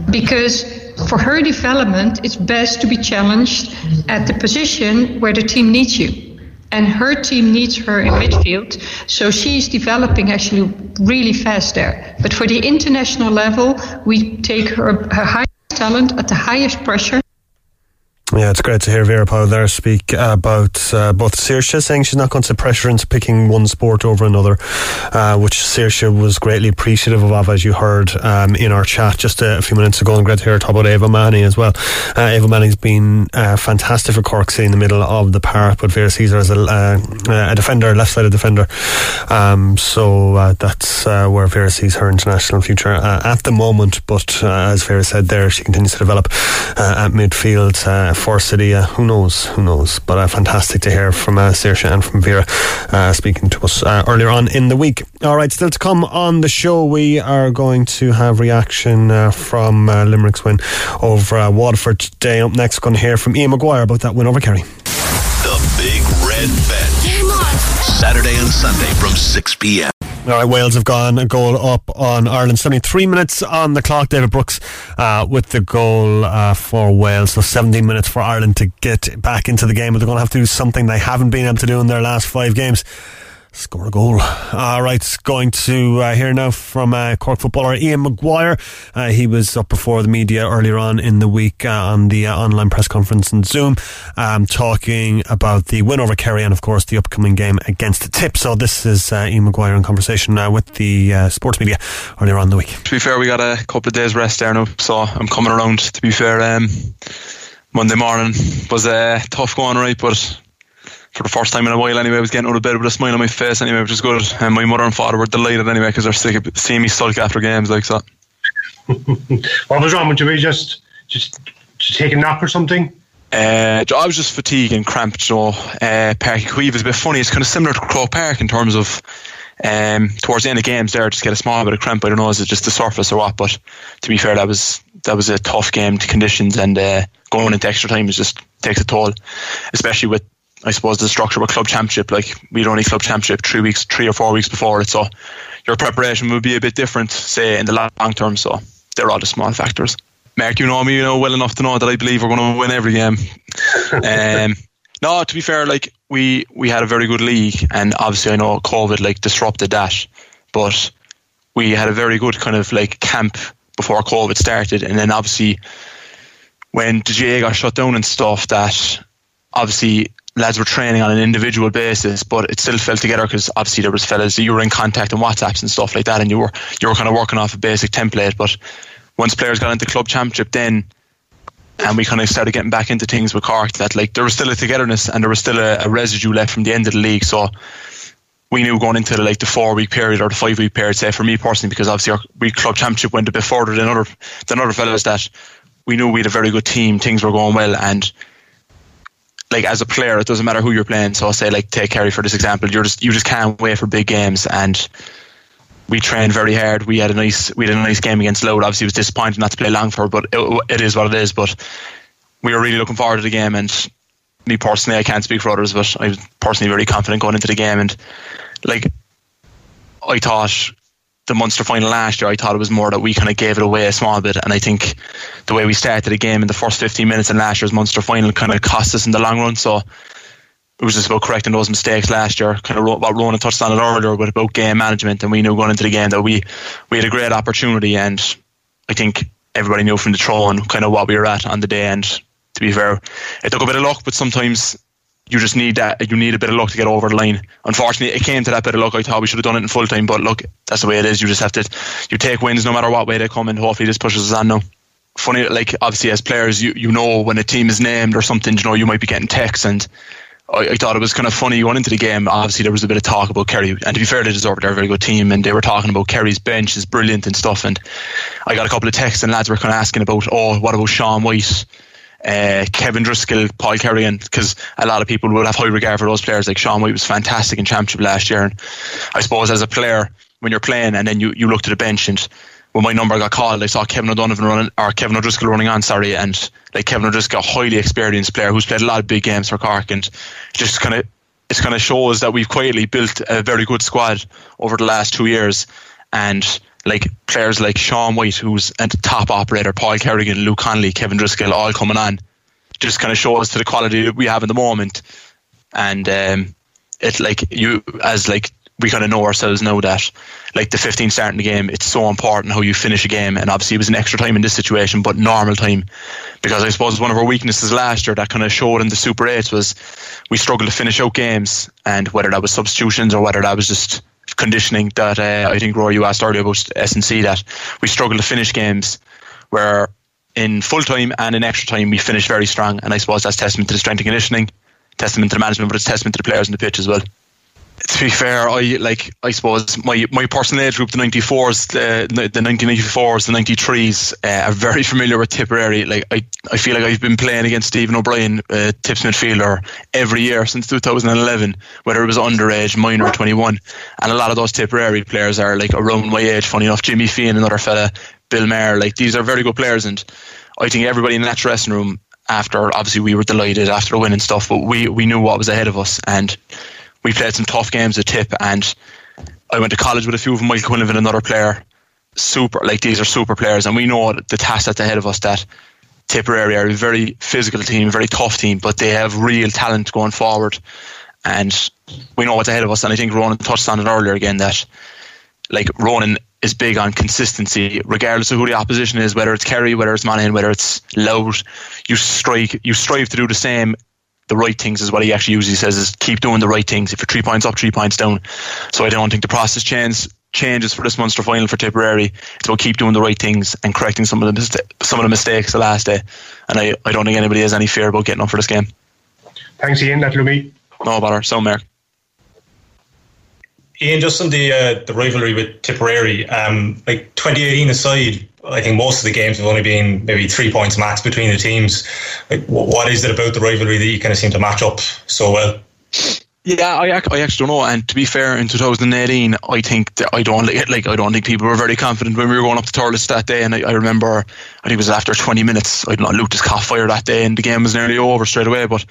because for her development, it's best to be challenged at the position where the team needs you and her team needs her in midfield. So she's developing actually really fast there. But for the international level, we take her, her highest talent at the highest pressure. Yeah, it's great to hear Vera Pauw there speak about uh, both Saoirse saying she's not going to pressure into picking one sport over another, uh, which Saoirse was greatly appreciative of, as you heard um, in our chat just a, few minutes ago. And great to hear talk about Éabha O'Mahony as well. Uh, Éabha O'Mahony's been uh, fantastic for Cork in the middle of the park, but Vera sees her as a, uh, a defender, left-sided defender. Um, so uh, that's uh, where Vera sees her international future uh, at the moment. But uh, as Vera said there, she continues to develop uh, at midfield uh, for City. Uh, who knows? Who knows? But uh, fantastic to hear from uh, Saoirse and from Vera uh, speaking to us uh, earlier on in the week. All right, still to come on the show, we are going to have reaction uh, from uh, Limerick's win over uh, Waterford today. Up next, we're going to hear from Ian Maguire about that win over Kerry. The Big Red Bench. Saturday and Sunday from 6 p.m. All right, Wales have gone a goal up on Ireland. 73 minutes on the clock. David Brooks uh, with the goal uh, for Wales. So 17 minutes for Ireland to get back into the game. But they're going to have to do something they haven't been able to do in their last five games. Score a goal. All right, going to uh, hear now from uh, Cork footballer Ian Maguire. Uh, he was up before the media earlier on in the week uh, on the uh, online press conference in Zoom, um, talking about the win over Kerry and, of course, the upcoming game against Tip. So this is uh, Ian Maguire in conversation uh, with the sports media earlier on the week. To be fair, we got a couple of days rest there now, so I'm coming around. To be fair, um, Monday morning was a tough going, right? But for the first time in a while, anyway, I was getting out of bed with a smile on my face, anyway, which is good. And my mother and father were delighted, anyway, because they're sick of seeing me sulk after games like that. What was wrong with you? Were you just just just take a nap or something? Uh, I was just fatigued and cramped. So uh, Páirc Uí Chaoimh is a bit funny. It's kind of similar to Croke Park in terms of um, towards the end of games there, just get a small bit of cramp. I don't know, is it just the surface or what? But to be fair, that was that was a tough game to conditions, and uh, going into extra time is just takes a toll, especially with I suppose the structure of a club championship. Like we'd only club championship three weeks, three or four weeks before it, so your preparation would be a bit different, say in the long term. So they're all the small factors. Mark, you know me, you know well enough to know that I believe we're going to win every game. um, no, to be fair, like we we had a very good league, and obviously I know COVID like disrupted that, but we had a very good kind of like camp before COVID started, and then obviously when the GAA got shut down and stuff, that obviously lads were training on an individual basis, but it still fell together because obviously there was fellas that you were in contact on WhatsApps and stuff like that, and you were you were kind of working off a basic template. But once players got into club championship, then and we kind of started getting back into things with Cork that like there was still a togetherness and there was still a, a residue left from the end of the league. So we knew going into the, like the four week period or the five week period, say for me personally, because obviously our we club championship went a bit further than other than other fellas that we knew we had a very good team, things were going well, and like as a player, it doesn't matter who you're playing. So I'll say like take Kerry for this example. You're just you just can't wait for big games, and we trained very hard. We had a nice we had a nice game against Louth. Obviously, it was disappointing not to play Longford, but it, it is what it is. But we were really looking forward to the game, and me personally, I can't speak for others, but I was personally very confident going into the game, and like I thought the Munster final last year, I thought it was more that we kind of gave it away a small bit. And I think the way we started the game in the first 15 minutes in last year's Munster final kind of cost us in the long run. So it was just about correcting those mistakes last year. Kind of what Ronan touched on it earlier, but about game management. And we knew going into the game that we we had a great opportunity and I think everybody knew from the throw and kind of what we were at on the day. And to be fair, it took a bit of luck, but sometimes you just need that. You need a bit of luck to get over the line. Unfortunately, it came to that bit of luck. I thought we should have done it in full time, but look, that's the way it is. You just have to. You take wins no matter what way they come, and hopefully this pushes us on now. Funny, like obviously as players, you you know when a team is named or something, you know you might be getting texts and. I, I thought it was kind of funny going into the game. Obviously, there was a bit of talk about Kerry, and to be fair, they deserve it. They're a very good team, and they were talking about Kerry's bench is brilliant and stuff. And I got a couple of texts, and lads were kind of asking about, oh, what about Sean White? Uh, Kevin Driscoll, Paul Kerrigan, because a lot of people will have high regard for those players. Like Sean White was fantastic in Championship last year, and I suppose as a player, when you're playing and then you, you look to the bench and when my number got called, I saw Kevin O'Donovan running or Kevin O'Driscoll running on. Sorry, and like Kevin O'Driscoll, a highly experienced player who's played a lot of big games for Cork, and just kind of it kind of shows that we've quietly built a very good squad over the last two years, and like players like Sean White, who's a top operator, Paul Kerrigan, Luke Connolly, Kevin Driscoll, all coming on, just kind of shows to the quality that we have in the moment. And um, it like you as like we kind of know ourselves now that like the 15 starting the game, it's so important how you finish a game. And obviously it was an extra time in this situation, but normal time. Because I suppose one of our weaknesses last year that kind of showed in the Super 8 was we struggled to finish out games. And whether that was substitutions or whether that was just conditioning that uh, I think Rory you asked earlier about S&C that we struggle to finish games where in full time and in extra time we finish very strong. And I suppose that's testament to the strength and conditioning testament to the management but it's testament to the players on the pitch as well to be fair, I like I suppose my my personal age group, the ninety fours, the the nineteen ninety fours, the ninety threes, uh, are very familiar with Tipperary. Like I, I feel like I've been playing against Stephen O'Brien, uh, Tips midfielder, every year since two thousand and eleven, whether it was underage, minor, twenty one, and a lot of those Tipperary players are like around my age. Funny enough, Jimmy Finn, another fella, Bill Maher, like these are very good players, and I think everybody in that dressing room. After obviously we were delighted after the win and stuff, but we we knew what was ahead of us and we played some tough games at Tip, and I went to college with a few of them. Michael Quinlivan, another player, super. Like these are super players, and we know the task that's ahead of us. That Tipperary are a very physical team, very tough team, but they have real talent going forward, and we know what's ahead of us. And I think Ronan touched on it earlier again that like Ronan is big on consistency, regardless of who the opposition is, whether it's Kerry, whether it's Monaghan, whether it's Louth. You strike, you strive to do the same the right things is what he actually usually says is keep doing the right things. If you're three points up, three points down. So I don't think the process change, changes for this Munster final for Tipperary. It's about keep doing the right things and correcting some of the some of the mistakes the last day. And I, I don't think anybody has any fear about getting up for this game. Thanks, Ian. That Lumi. No bother. So, Mark. Ian, just on the uh, the rivalry with Tipperary, um, like 2018 aside, I think most of the games have only been maybe three points max between the teams. Like, what is it about the rivalry that you kind of seem to match up so well? Yeah, I, I actually don't know. And to be fair, in 2018, I think I don't like I don't think people were very confident when we were going up to Thurles that day. And I, I, remember, I think it was after 20 minutes, I don't know, Lucas caught fire that day, and the game was nearly over straight away. But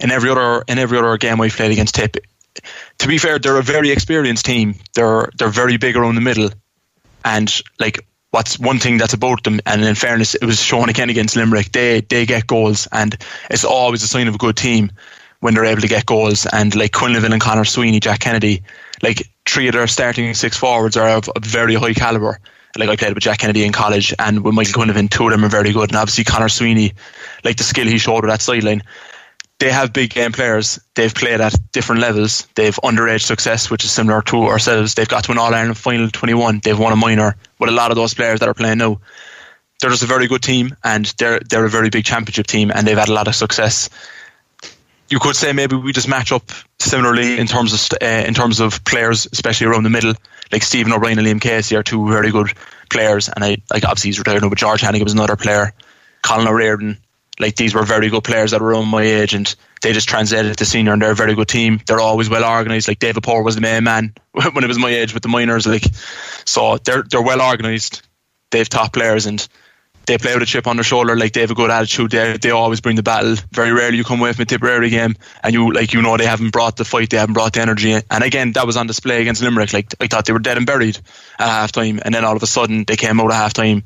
in every other in every other game we played against Tip, to be fair, they're a very experienced team. They're they're very big around the middle, and like what's one thing that's about them, and in fairness, it was shown again against Limerick. They they get goals, and it's always a sign of a good team when they're able to get goals. And like Quinlivan and Conor Sweeney, Jack Kennedy, like three of their starting six forwards are of a very high caliber. Like I played with Jack Kennedy in college, and with Michael Quinlivan, two of them are very good. And obviously Conor Sweeney, like the skill he showed with that sideline, they have big game players. They've played at different levels. They've underage success, which is similar to ourselves. They've got to an All Ireland final 21. They've won a minor with a lot of those players that are playing now. They're just a very good team, and they're they're a very big championship team, and they've had a lot of success. You could say maybe we just match up similarly in terms of uh, in terms of players, especially around the middle. Like Stephen O'Brien and Liam Casey are two very good players, and I like obviously he's retired now, but George Hannigan was another player. Colin O'Riordan like these were very good players that were around my age and they just translated to senior and they're a very good team. They're always well organised. Like David Power was the main man when it was my age with the minors. Like so they're they're well organised. They have top players and they play with a chip on their shoulder. Like they have a good attitude. They they always bring the battle. Very rarely you come away from a Tipperary game and you like you know they haven't brought the fight. They haven't brought the energy. And again that was on display against Limerick. Like I thought they were dead and buried at half time and then all of a sudden they came out at half time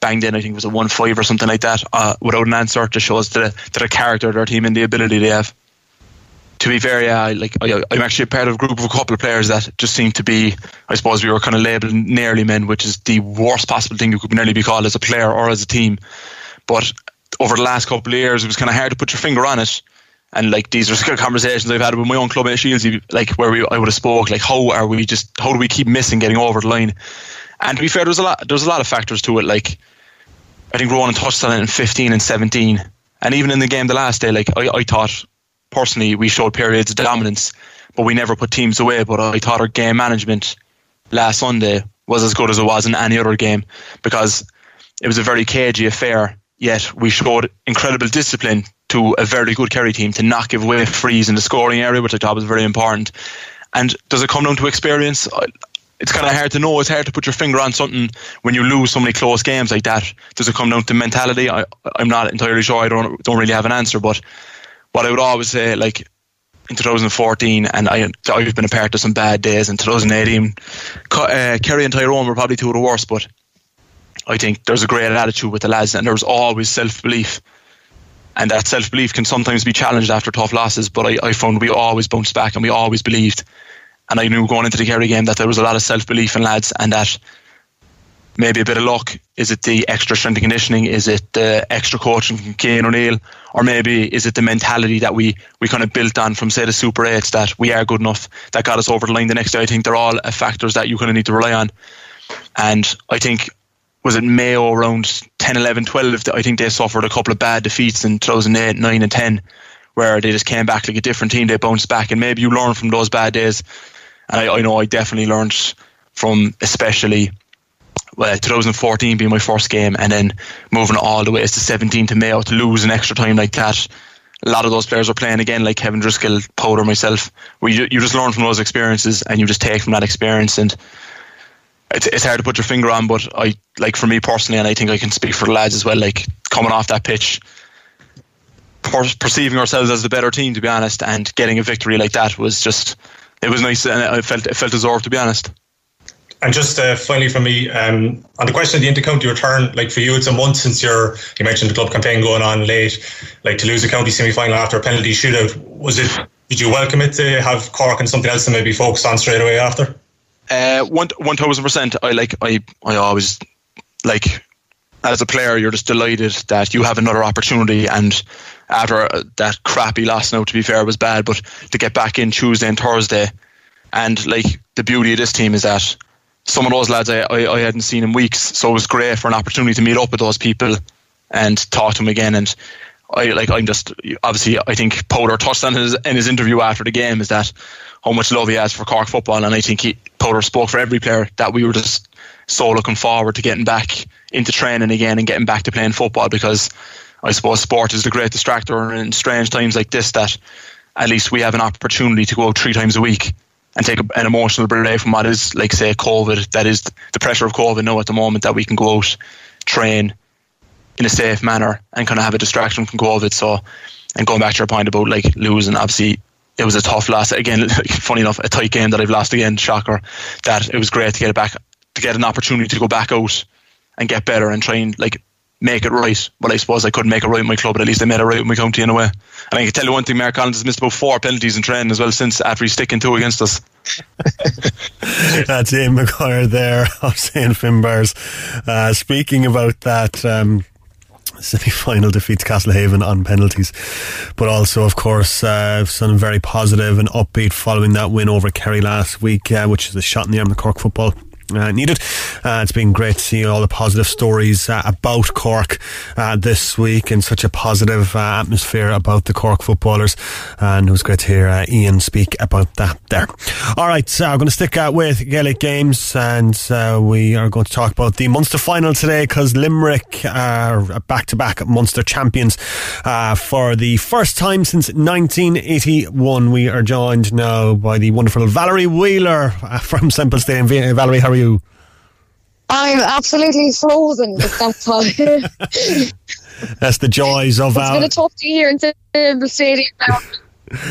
banged in. I think it was a one five or something like that uh, without an answer. Just shows the the character of their team and the ability they have. to be fair, yeah, like I, I'm actually a part of a group of a couple of players that just seem to be, I suppose, we were kind of labelled nearly men, which is the worst possible thing you could nearly be called as a player or as a team. But over the last couple of years, it was kind of hard to put your finger on it. And like these are conversations I've had with my own club at Shields, like where we I would have spoke like how are we just how do we keep missing getting over the line? And to be fair, there's a lot there's a lot of factors to it. Like I think Ronan touched on it in 15 and 17, and even in the game the last day, like I, I thought personally we showed periods of dominance, but we never put teams away. But I thought our game management last Sunday was as good as it was in any other game because it was a very cagey affair. Yet we showed incredible discipline to a very good Kerry team to not give away frees in the scoring area, which I thought was very important. And does it come down to experience? It's kind of hard to know. It's hard to put your finger on something when you lose so many close games like that. Does it come down to mentality? I, I'm not entirely sure. I don't don't really have an answer, but what I would always say, like in 2014, and I, I've been a part of some bad days in 2018. Uh, Kerry and Tyrone were probably two of the worst, but I think there's a great attitude with the lads, and there's always self belief. And that self belief can sometimes be challenged after tough losses, but I, I found we always bounced back and we always believed. And I knew going into the Kerry game that there was a lot of self belief in lads, and that maybe a bit of luck. Is it the extra strength and conditioning? Is it the extra coaching from Cian O'Neill? Or maybe is it the mentality that we, we kind of built on from, say, the Super 8s that we are good enough that got us over the line the next day? I think they're all factors that you kind of need to rely on. And I think, was it Mayo around 10, 11, 12? I think they suffered a couple of bad defeats in 2008, 9, and 10, where they just came back like a different team. They bounced back. And maybe you learn from those bad days. And I, I know I definitely learned from especially well, 2014 being my first game, and then moving all the way to 17 to Mayo to lose an extra time like that. A lot of those players are playing again, like Kevin Driscoll, Powder, myself. Where you, you just learn from those experiences and you just take from that experience. And it's, it's hard to put your finger on, but I like for me personally, and I think I can speak for the lads as well. Like coming off that pitch, per- perceiving ourselves as the better team, to be honest, and getting a victory like that was just it was nice, and I felt it felt deserved, to be honest. And just uh, finally from me, um, on the question of the intercounty return, like for you, it's a month since your you mentioned the club campaign going on late. Like to lose a county semi final after a penalty shootout, was it? Did you welcome it to have Cork and something else to maybe focus on straight away after? Uh, one one thousand percent. I like. I I always like. As a player, you're just delighted that you have another opportunity. And after that crappy loss, now to be fair, was bad, but to get back in Tuesday and Thursday, and like the beauty of this team is that some of those lads I, I, I, hadn't seen in weeks. So it was great for an opportunity to meet up with those people and talk to them again. And I like I'm just obviously I think Powder touched on his in his interview after the game is that how much love he has for Cork football, and I think he Powder spoke for every player that we were just so looking forward to getting back into training again and getting back to playing football because I suppose sport is the great distractor in strange times like this that at least we have an opportunity to go three times a week and take an emotional break from what is, like, say, COVID. That is the pressure of COVID now at the moment that we can go out, train in a safe manner, and kind of have a distraction from COVID. So, and going back to your point about like losing, obviously it was a tough loss. Again, funny enough, a tight game that I've lost again. Shocker. That it was great to get it back, to get an opportunity to go back out and get better and try and like make it right. Well, I suppose I couldn't make it right in my club, but at least I made it right in my county in a way. And I can tell you one thing, Mark Collins has missed about four penalties in training as well since after he's sticking two against us. That's Ian Maguire there of St. Finbarr's. Uh, speaking about that, um, semi-final defeat to Castlehaven on penalties, but also, of course, uh, something very positive and upbeat following that win over Kerry last week, uh, which is a shot in the arm of Cork football uh, needed. Uh, it's been great to see all the positive stories uh, about Cork uh, this week and such a positive uh, atmosphere about the Cork footballers. And it was great to hear uh, Ian speak about that there. All right, so I'm going to stick out with Gaelic games and we are going to talk about the Munster final today because Limerick are back to back Munster champions for the first time since 1981. We are joined now by the wonderful Valerie Wheeler from Semple Stadium. Valerie, how you? I'm absolutely frozen. That's all. That's the joys of. It's our, been a tough day here in the stadium now.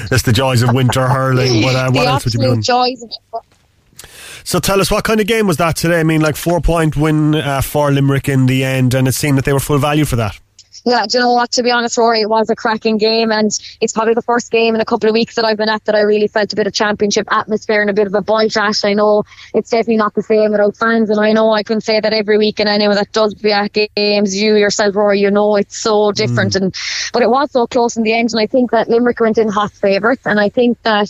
That's the joys of winter hurling. What, uh, what else would you be doing? joys. So tell us, what kind of game was that today? I mean, like four point win uh, for Limerick in the end, and it seemed that they were full value for that. Yeah, do you know what? To be honest, Rory, it was a cracking game, and it's probably the first game in a couple of weeks that I've been at that I really felt a bit of championship atmosphere and a bit of a bite at. I know it's definitely not the same without fans, and I know I can say that every week, and anyone that does be at games, you yourself, Rory, you know it's so different. Mm. And but it was so close in the end, and I think that Limerick went in hot favourites, and I think that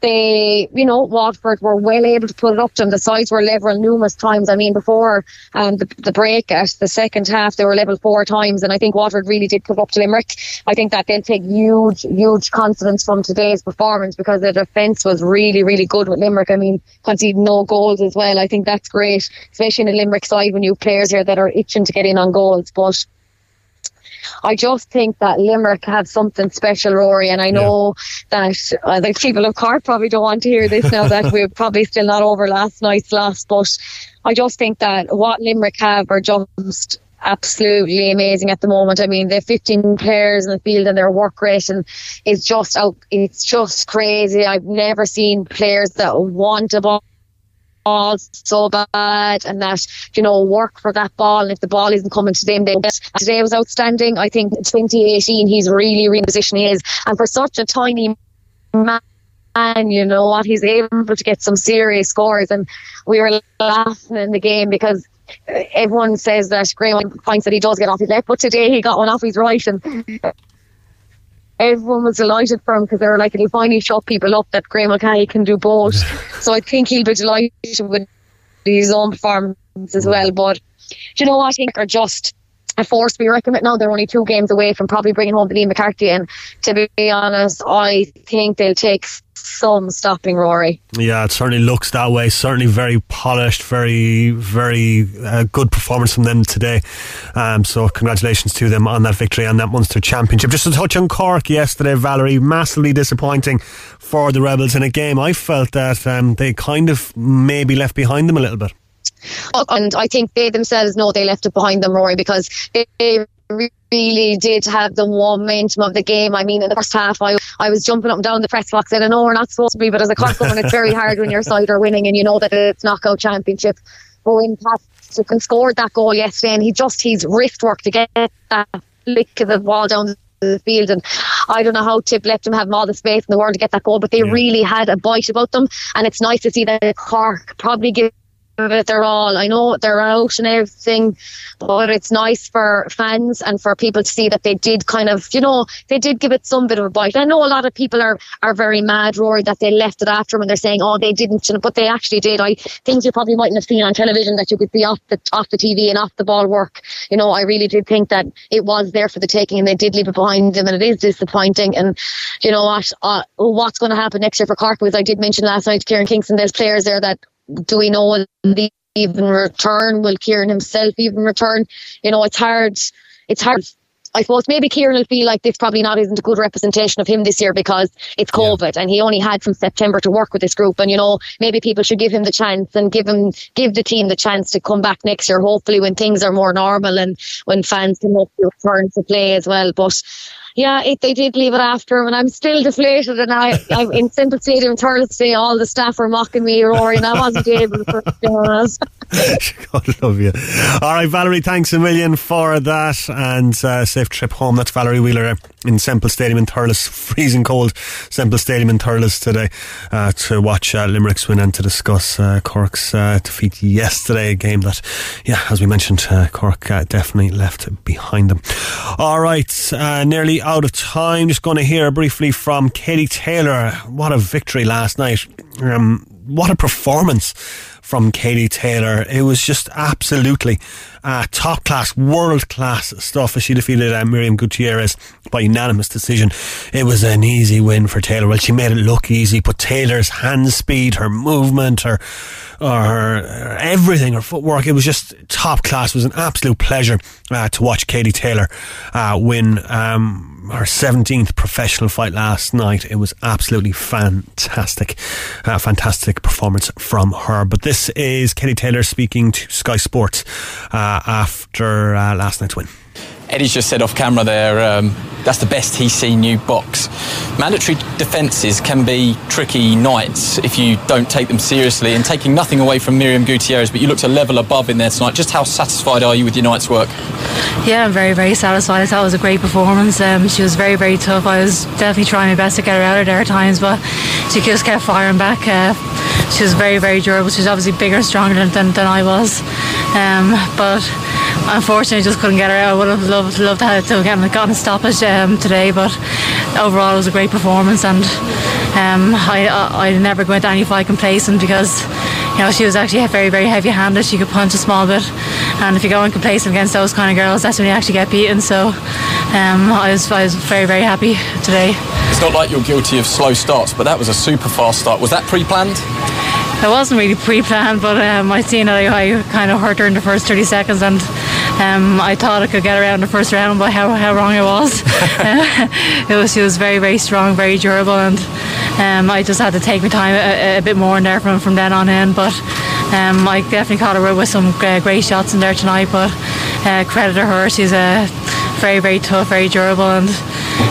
they, you know, Waterford were well able to put it up to them. The sides were level numerous times. I mean, before um, the, the break at the second half, they were level four times, and I think Waterford really did put up to Limerick. I think that they'll take huge, huge confidence from today's performance because the defence was really, really good with Limerick. I mean, conceded no goals as well. I think that's great, especially in the Limerick side when you have players here that are itching to get in on goals. But I just think that Limerick have something special, Rory, and I know that uh, the people of Cork probably don't want to hear this now that we're probably still not over last night's loss, but I just think that what Limerick have are just absolutely amazing at the moment. I mean, they have 15 players in the field and their work rate and it's just out, it's just crazy. I've never seen players that want a ball ball so bad and that you know work for that ball and if the ball isn't coming to them today was outstanding. I think 2018 he's really really in position he is. And for such a tiny man you know what he's able to get some serious scores. And we were laughing in the game because everyone says that Graeme finds that he does get off his left but today he got one off his right. And everyone was delighted for him because they were like, it'll finally shut people up that Graeme Mulcahy can do both. so I think he'll be delighted with his own performance as well. But do you know what? I think are just a force we reckon right now they're only two games away from probably bringing home the Liam MacCarthy and to be honest I think they'll take some stopping Rory Yeah, it certainly looks that way. Certainly very polished, very, very uh, good performance from them today. Um, so congratulations to them on that victory and that Munster Championship. Just to touch on Cork yesterday, Valerie, massively disappointing for the Rebels in a game. I felt that um, they kind of maybe left behind them a little bit. And I think they themselves know they left it behind them Rory because they really did have the momentum of the game. I mean, in the first half, I, I was jumping up and down the press box and I know we're not supposed to be, but as a Cork woman, it's very hard when your side are winning and you know that it's knockout championship. But when Patrick scored that goal yesterday and he just, he's wrist work to get that flick of the ball down the field and I don't know how Tip left him have all the space in the world to get that goal but they really had a bite about them and it's nice to see that Cork probably give it their all. I know they're out and everything, but it's nice for fans and for people to see that they did kind of, you know, they did give it some bit of a bite. I know a lot of people are, are very mad, Rory, that they left it after when they're saying, oh, they didn't, but they actually did. I things you probably mightn't have seen on television that you could see off the off the TV and off the ball work. You know, I really did think that it was there for the taking and they did leave it behind them and it is disappointing. And you know what, uh, what's going to happen next year for Cork? Because I did mention last night Kieran Kingston, there's players there that do we know they even return? Will Kieran himself even return? You know, it's hard. It's hard. I suppose maybe Kieran will feel like this probably not isn't a good representation of him this year because it's COVID and he only had from September to work with this group. And you know, maybe people should give him the chance and give him give the team the chance to come back next year. Hopefully, when things are more normal and when fans can hopefully return to play as well. But yeah, it, they did leave it after him, and I'm still deflated. And I, I'm in Semple Stadium Thursday. All the staff were mocking me, Rory, and I wasn't able to. God love you. All right, Valerie, thanks a million for that and uh, safe trip home. That's Valerie Wheeler in Semple Stadium in Thurles, freezing cold Semple Stadium in Thurles today uh, to watch uh, Limerick's win and to discuss uh, Cork's uh, defeat yesterday, a game that, yeah, as we mentioned, uh, Cork uh, definitely left behind them. All right, nearly out of time. Just going to hear briefly from Katie Taylor. What a victory last night. Um, what a performance from Katie Taylor. It was just absolutely uh, top class, world class stuff as she defeated uh, Miriam Gutierrez by unanimous decision. It was an easy win for Taylor. Well, she made it look easy, but Taylor's hand speed, her movement, her, her, her everything, her footwork, it was just top class. It was an absolute pleasure uh, to watch Katie Taylor uh, win. Um, her 17th professional fight last night. It was absolutely fantastic. Uh, fantastic performance from her. But this is Katie Taylor speaking to Sky Sports uh, after uh, last night's win. Eddie's just said off camera there. Um, that's the best he's seen you box. Mandatory defences can be tricky nights if you don't take them seriously. And taking nothing away from Miriam Gutierrez, but you looked a level above in there tonight. Just how satisfied are you with your night's work? Yeah, I'm very, very satisfied. I thought it was a great performance. Um, she was very, very tough. I was definitely trying my best to get her out of there at times, but she just kept firing back. Uh, she was very, very durable. She was obviously bigger and stronger than, than, than I was. Um, but unfortunately, just couldn't get her out. I would have loved, loved to have to get gotten a stoppage um, today, but overall, it was a great performance. And um, I, I, I never into any fight complacent because you know, she was actually very, very heavy handed. She could punch a small bit. And if you go in complacent against those kind of girls, that's when you actually get beaten. So um, I, was, I was very, very happy today. It's not like you're guilty of slow starts, but that was a super fast start. Was that pre planned? It wasn't really pre-planned, but um, I seen it. I, I kind of hurt her in the first 30 seconds, and um, I thought I could get around the first round, but how, how wrong I was. it was. She was very, very strong, very durable, and um, I just had to take my time a, a, bit more in there from, from then on in. But um, I definitely caught her with some great shots in there tonight. But uh, credit to her, she's a very, very tough, very durable, and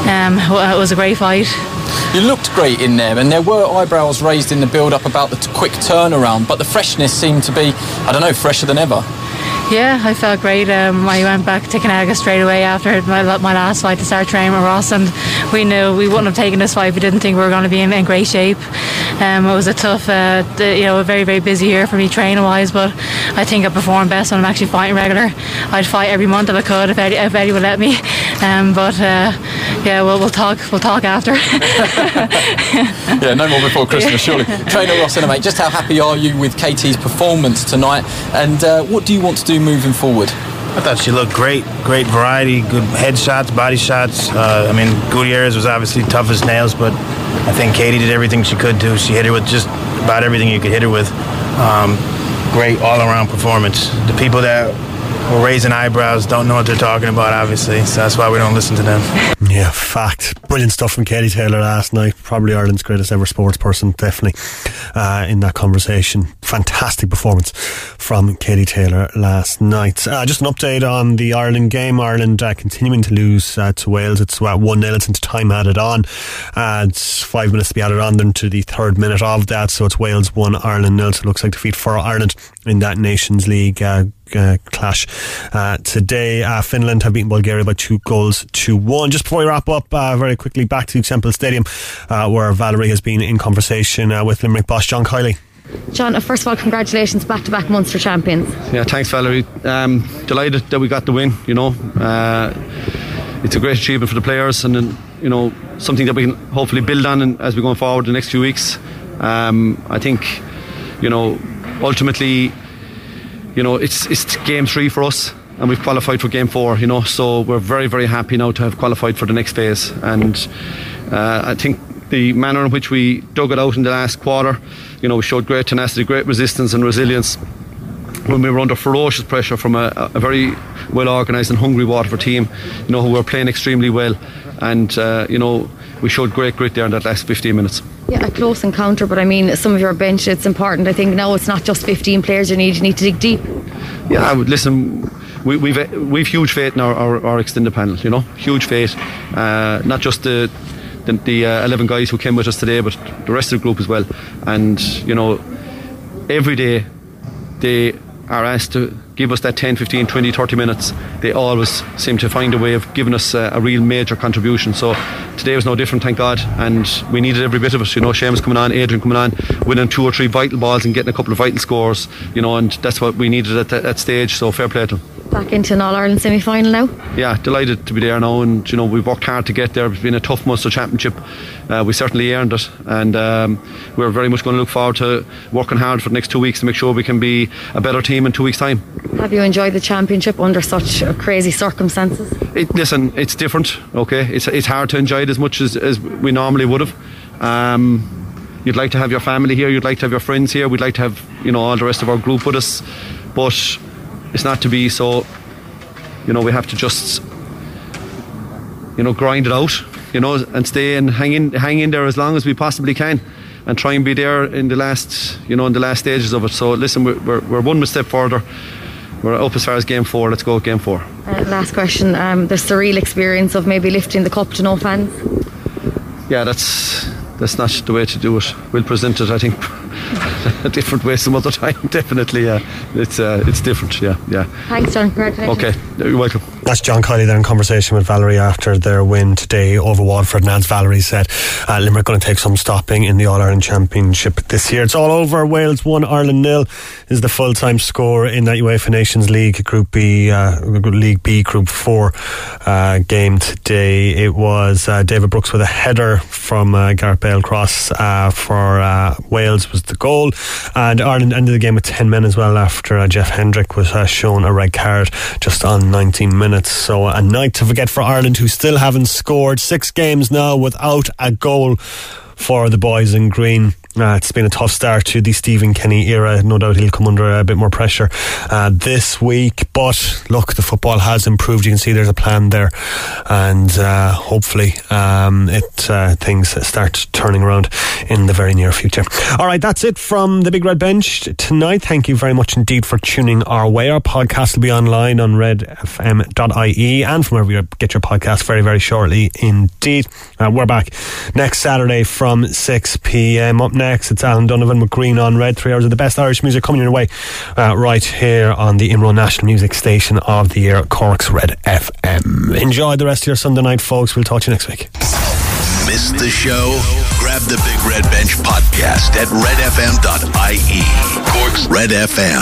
um, it was a great fight. You looked great in there, and there were eyebrows raised in the build up about the t- quick turnaround, but the freshness seemed to be, I don't know, fresher than ever. Yeah, I felt great. Um, I went back to Canaga straight away after my, my last fight to start training with Ross, and we knew we wouldn't have taken this fight we didn't think we were going to be in, in great shape. Um, it was a tough, uh, you know, a very very busy year for me training wise, but I think I performed best when I'm actually fighting regular. I'd fight every month if I could, if Eddie, if Eddie would let me. Um, but uh, yeah, we'll, we'll talk. We'll talk after. yeah, no more before Christmas, surely. Trainer Ross, mate, just how happy are you with KT's performance tonight, and uh, what do you want to do moving forward? I thought she looked great, great variety, good head shots, body shots. Uh, I mean, Gutierrez was obviously tough as nails, but I think Katie did everything she could do. She hit her with just about everything you could hit her with. Um, great all-around performance. The people that were raising eyebrows don't know what they're talking about, obviously, so that's why we don't listen to them. Yeah, fact. Brilliant stuff from Katie Taylor last night. Probably Ireland's greatest ever sports person, definitely, uh, in that conversation. Fantastic performance from Katie Taylor last night. Uh, just an update on the Ireland game. Ireland uh, continuing to lose uh, to Wales. It's uh, 1 0. It's into time added on. Uh, it's five minutes to be added on then to the third minute of that. So it's Wales 1, Ireland 0. So it looks like defeat for Ireland in that Nations League uh, uh, clash uh, today. Uh, Finland have beaten Bulgaria by two goals to one. Just before we wrap up, uh, very quickly back to Semple Stadium, uh, where Valerie has been in conversation uh, with Limerick boss John Kiely. John, first of all, congratulations back to back Munster champions. Yeah, thanks, Valerie. Um, delighted that we got the win, you know. it's a great achievement for the players and, you know, something that we can hopefully build on as we go forward the next few weeks. Um, I think, you know, ultimately, you know, it's it's game three for us, and we've qualified for game four. You know, so we're very very happy now to have qualified for the next phase, and uh, I think the manner in which we dug it out in the last quarter, you know, we showed great tenacity, great resistance and resilience when we were under ferocious pressure from a, a very well organised and hungry Waterford team, you know, who were playing extremely well, and uh, you know, we showed great grit there in that last 15 minutes. Yeah, a close encounter, but I mean, some of your bench, it's important. I think now it's not just 15 players you need, you need to dig deep. Yeah, I would listen. We, we've we've huge faith in our, our, our extended panel, you know, huge faith. Uh, not just the the, the uh, 11 guys who came with us today, but the rest of the group as well. And you know, every day they are asked to give us that 10, 15, 20, 30 minutes, they always seem to find a way of giving us a, a, real major contribution. So today was no different, thank God, and we needed every bit of it. You know, Seamus coming on, Adrian coming on, winning two or three vital balls and getting a couple of vital scores. You know, and that's what we needed at that, that stage. So fair play to them back into an All Ireland semi final now? Yeah, delighted to be there now, and you know we've worked hard to get there. It's been a tough Munster Championship. Uh, we certainly earned it, and um, we're very much going to look forward to working hard for the next two weeks to make sure we can be a better team in two weeks' time. Have you enjoyed the championship under such crazy circumstances? It, listen, it's different. Okay, it's it's hard to enjoy it as much as, as we normally would have. Um, you'd like to have your family here, you'd like to have your friends here, we'd like to have you know all the rest of our group with us, but it's not to be so you know we have to just you know grind it out you know and stay and hang in hang in there as long as we possibly can and try and be there in the last you know in the last stages of it so listen we're, we're, we're one step further we're up as far as game four. Let's go with game four. Uh, last question. Um, the surreal experience of maybe lifting the cup to no fans. Yeah, that's that's not the way to do it. We'll present it, I think, different way some other time. Definitely, yeah. It's uh, it's different. Yeah, yeah. Thanks, John. Congratulations. Okay, you're welcome. That's John Kiely there in conversation with Valerie after their win today over Waterford. And as Valerie said, uh, Limerick going to take some stopping in the All Ireland Championship this year. It's all over. Wales 1, Ireland nil is the full time score in that UEFA Nations League Group B, uh, League B Group 4 uh, game today. It was uh, David Brooks with a header from uh, Gareth Bale cross uh, for uh, Wales was the goal. And Ireland ended the game with 10 men as well after Jeff Hendrick was shown a red card just on 19 minutes. So a night to forget for Ireland, who still haven't scored six games now without a goal for the boys in green. Uh, it's been a tough start to the Stephen Kenny era. No doubt he'll come under a bit more pressure uh, this week. But look, the football has improved. You can see there's a plan there, and uh, hopefully um, it uh, things start turning around in the very near future. All right, that's it from the Big Red Bench tonight. Thank you very much indeed for tuning our way. Our podcast will be online on redfm.ie and from wherever you get your podcast very, very shortly indeed. Uh, we're back next Saturday from 6 p.m. Up next, it's Alan Donovan with Green on Red. Three hours of the best Irish music coming your way uh, right here on the Imro National Music Station of the year, Cork's Red FM. Enjoy the rest of your Sunday night, folks. We'll talk to you next week. Missed the show? Grab the Big Red Bench podcast at redfm.ie. Cork's Red FM.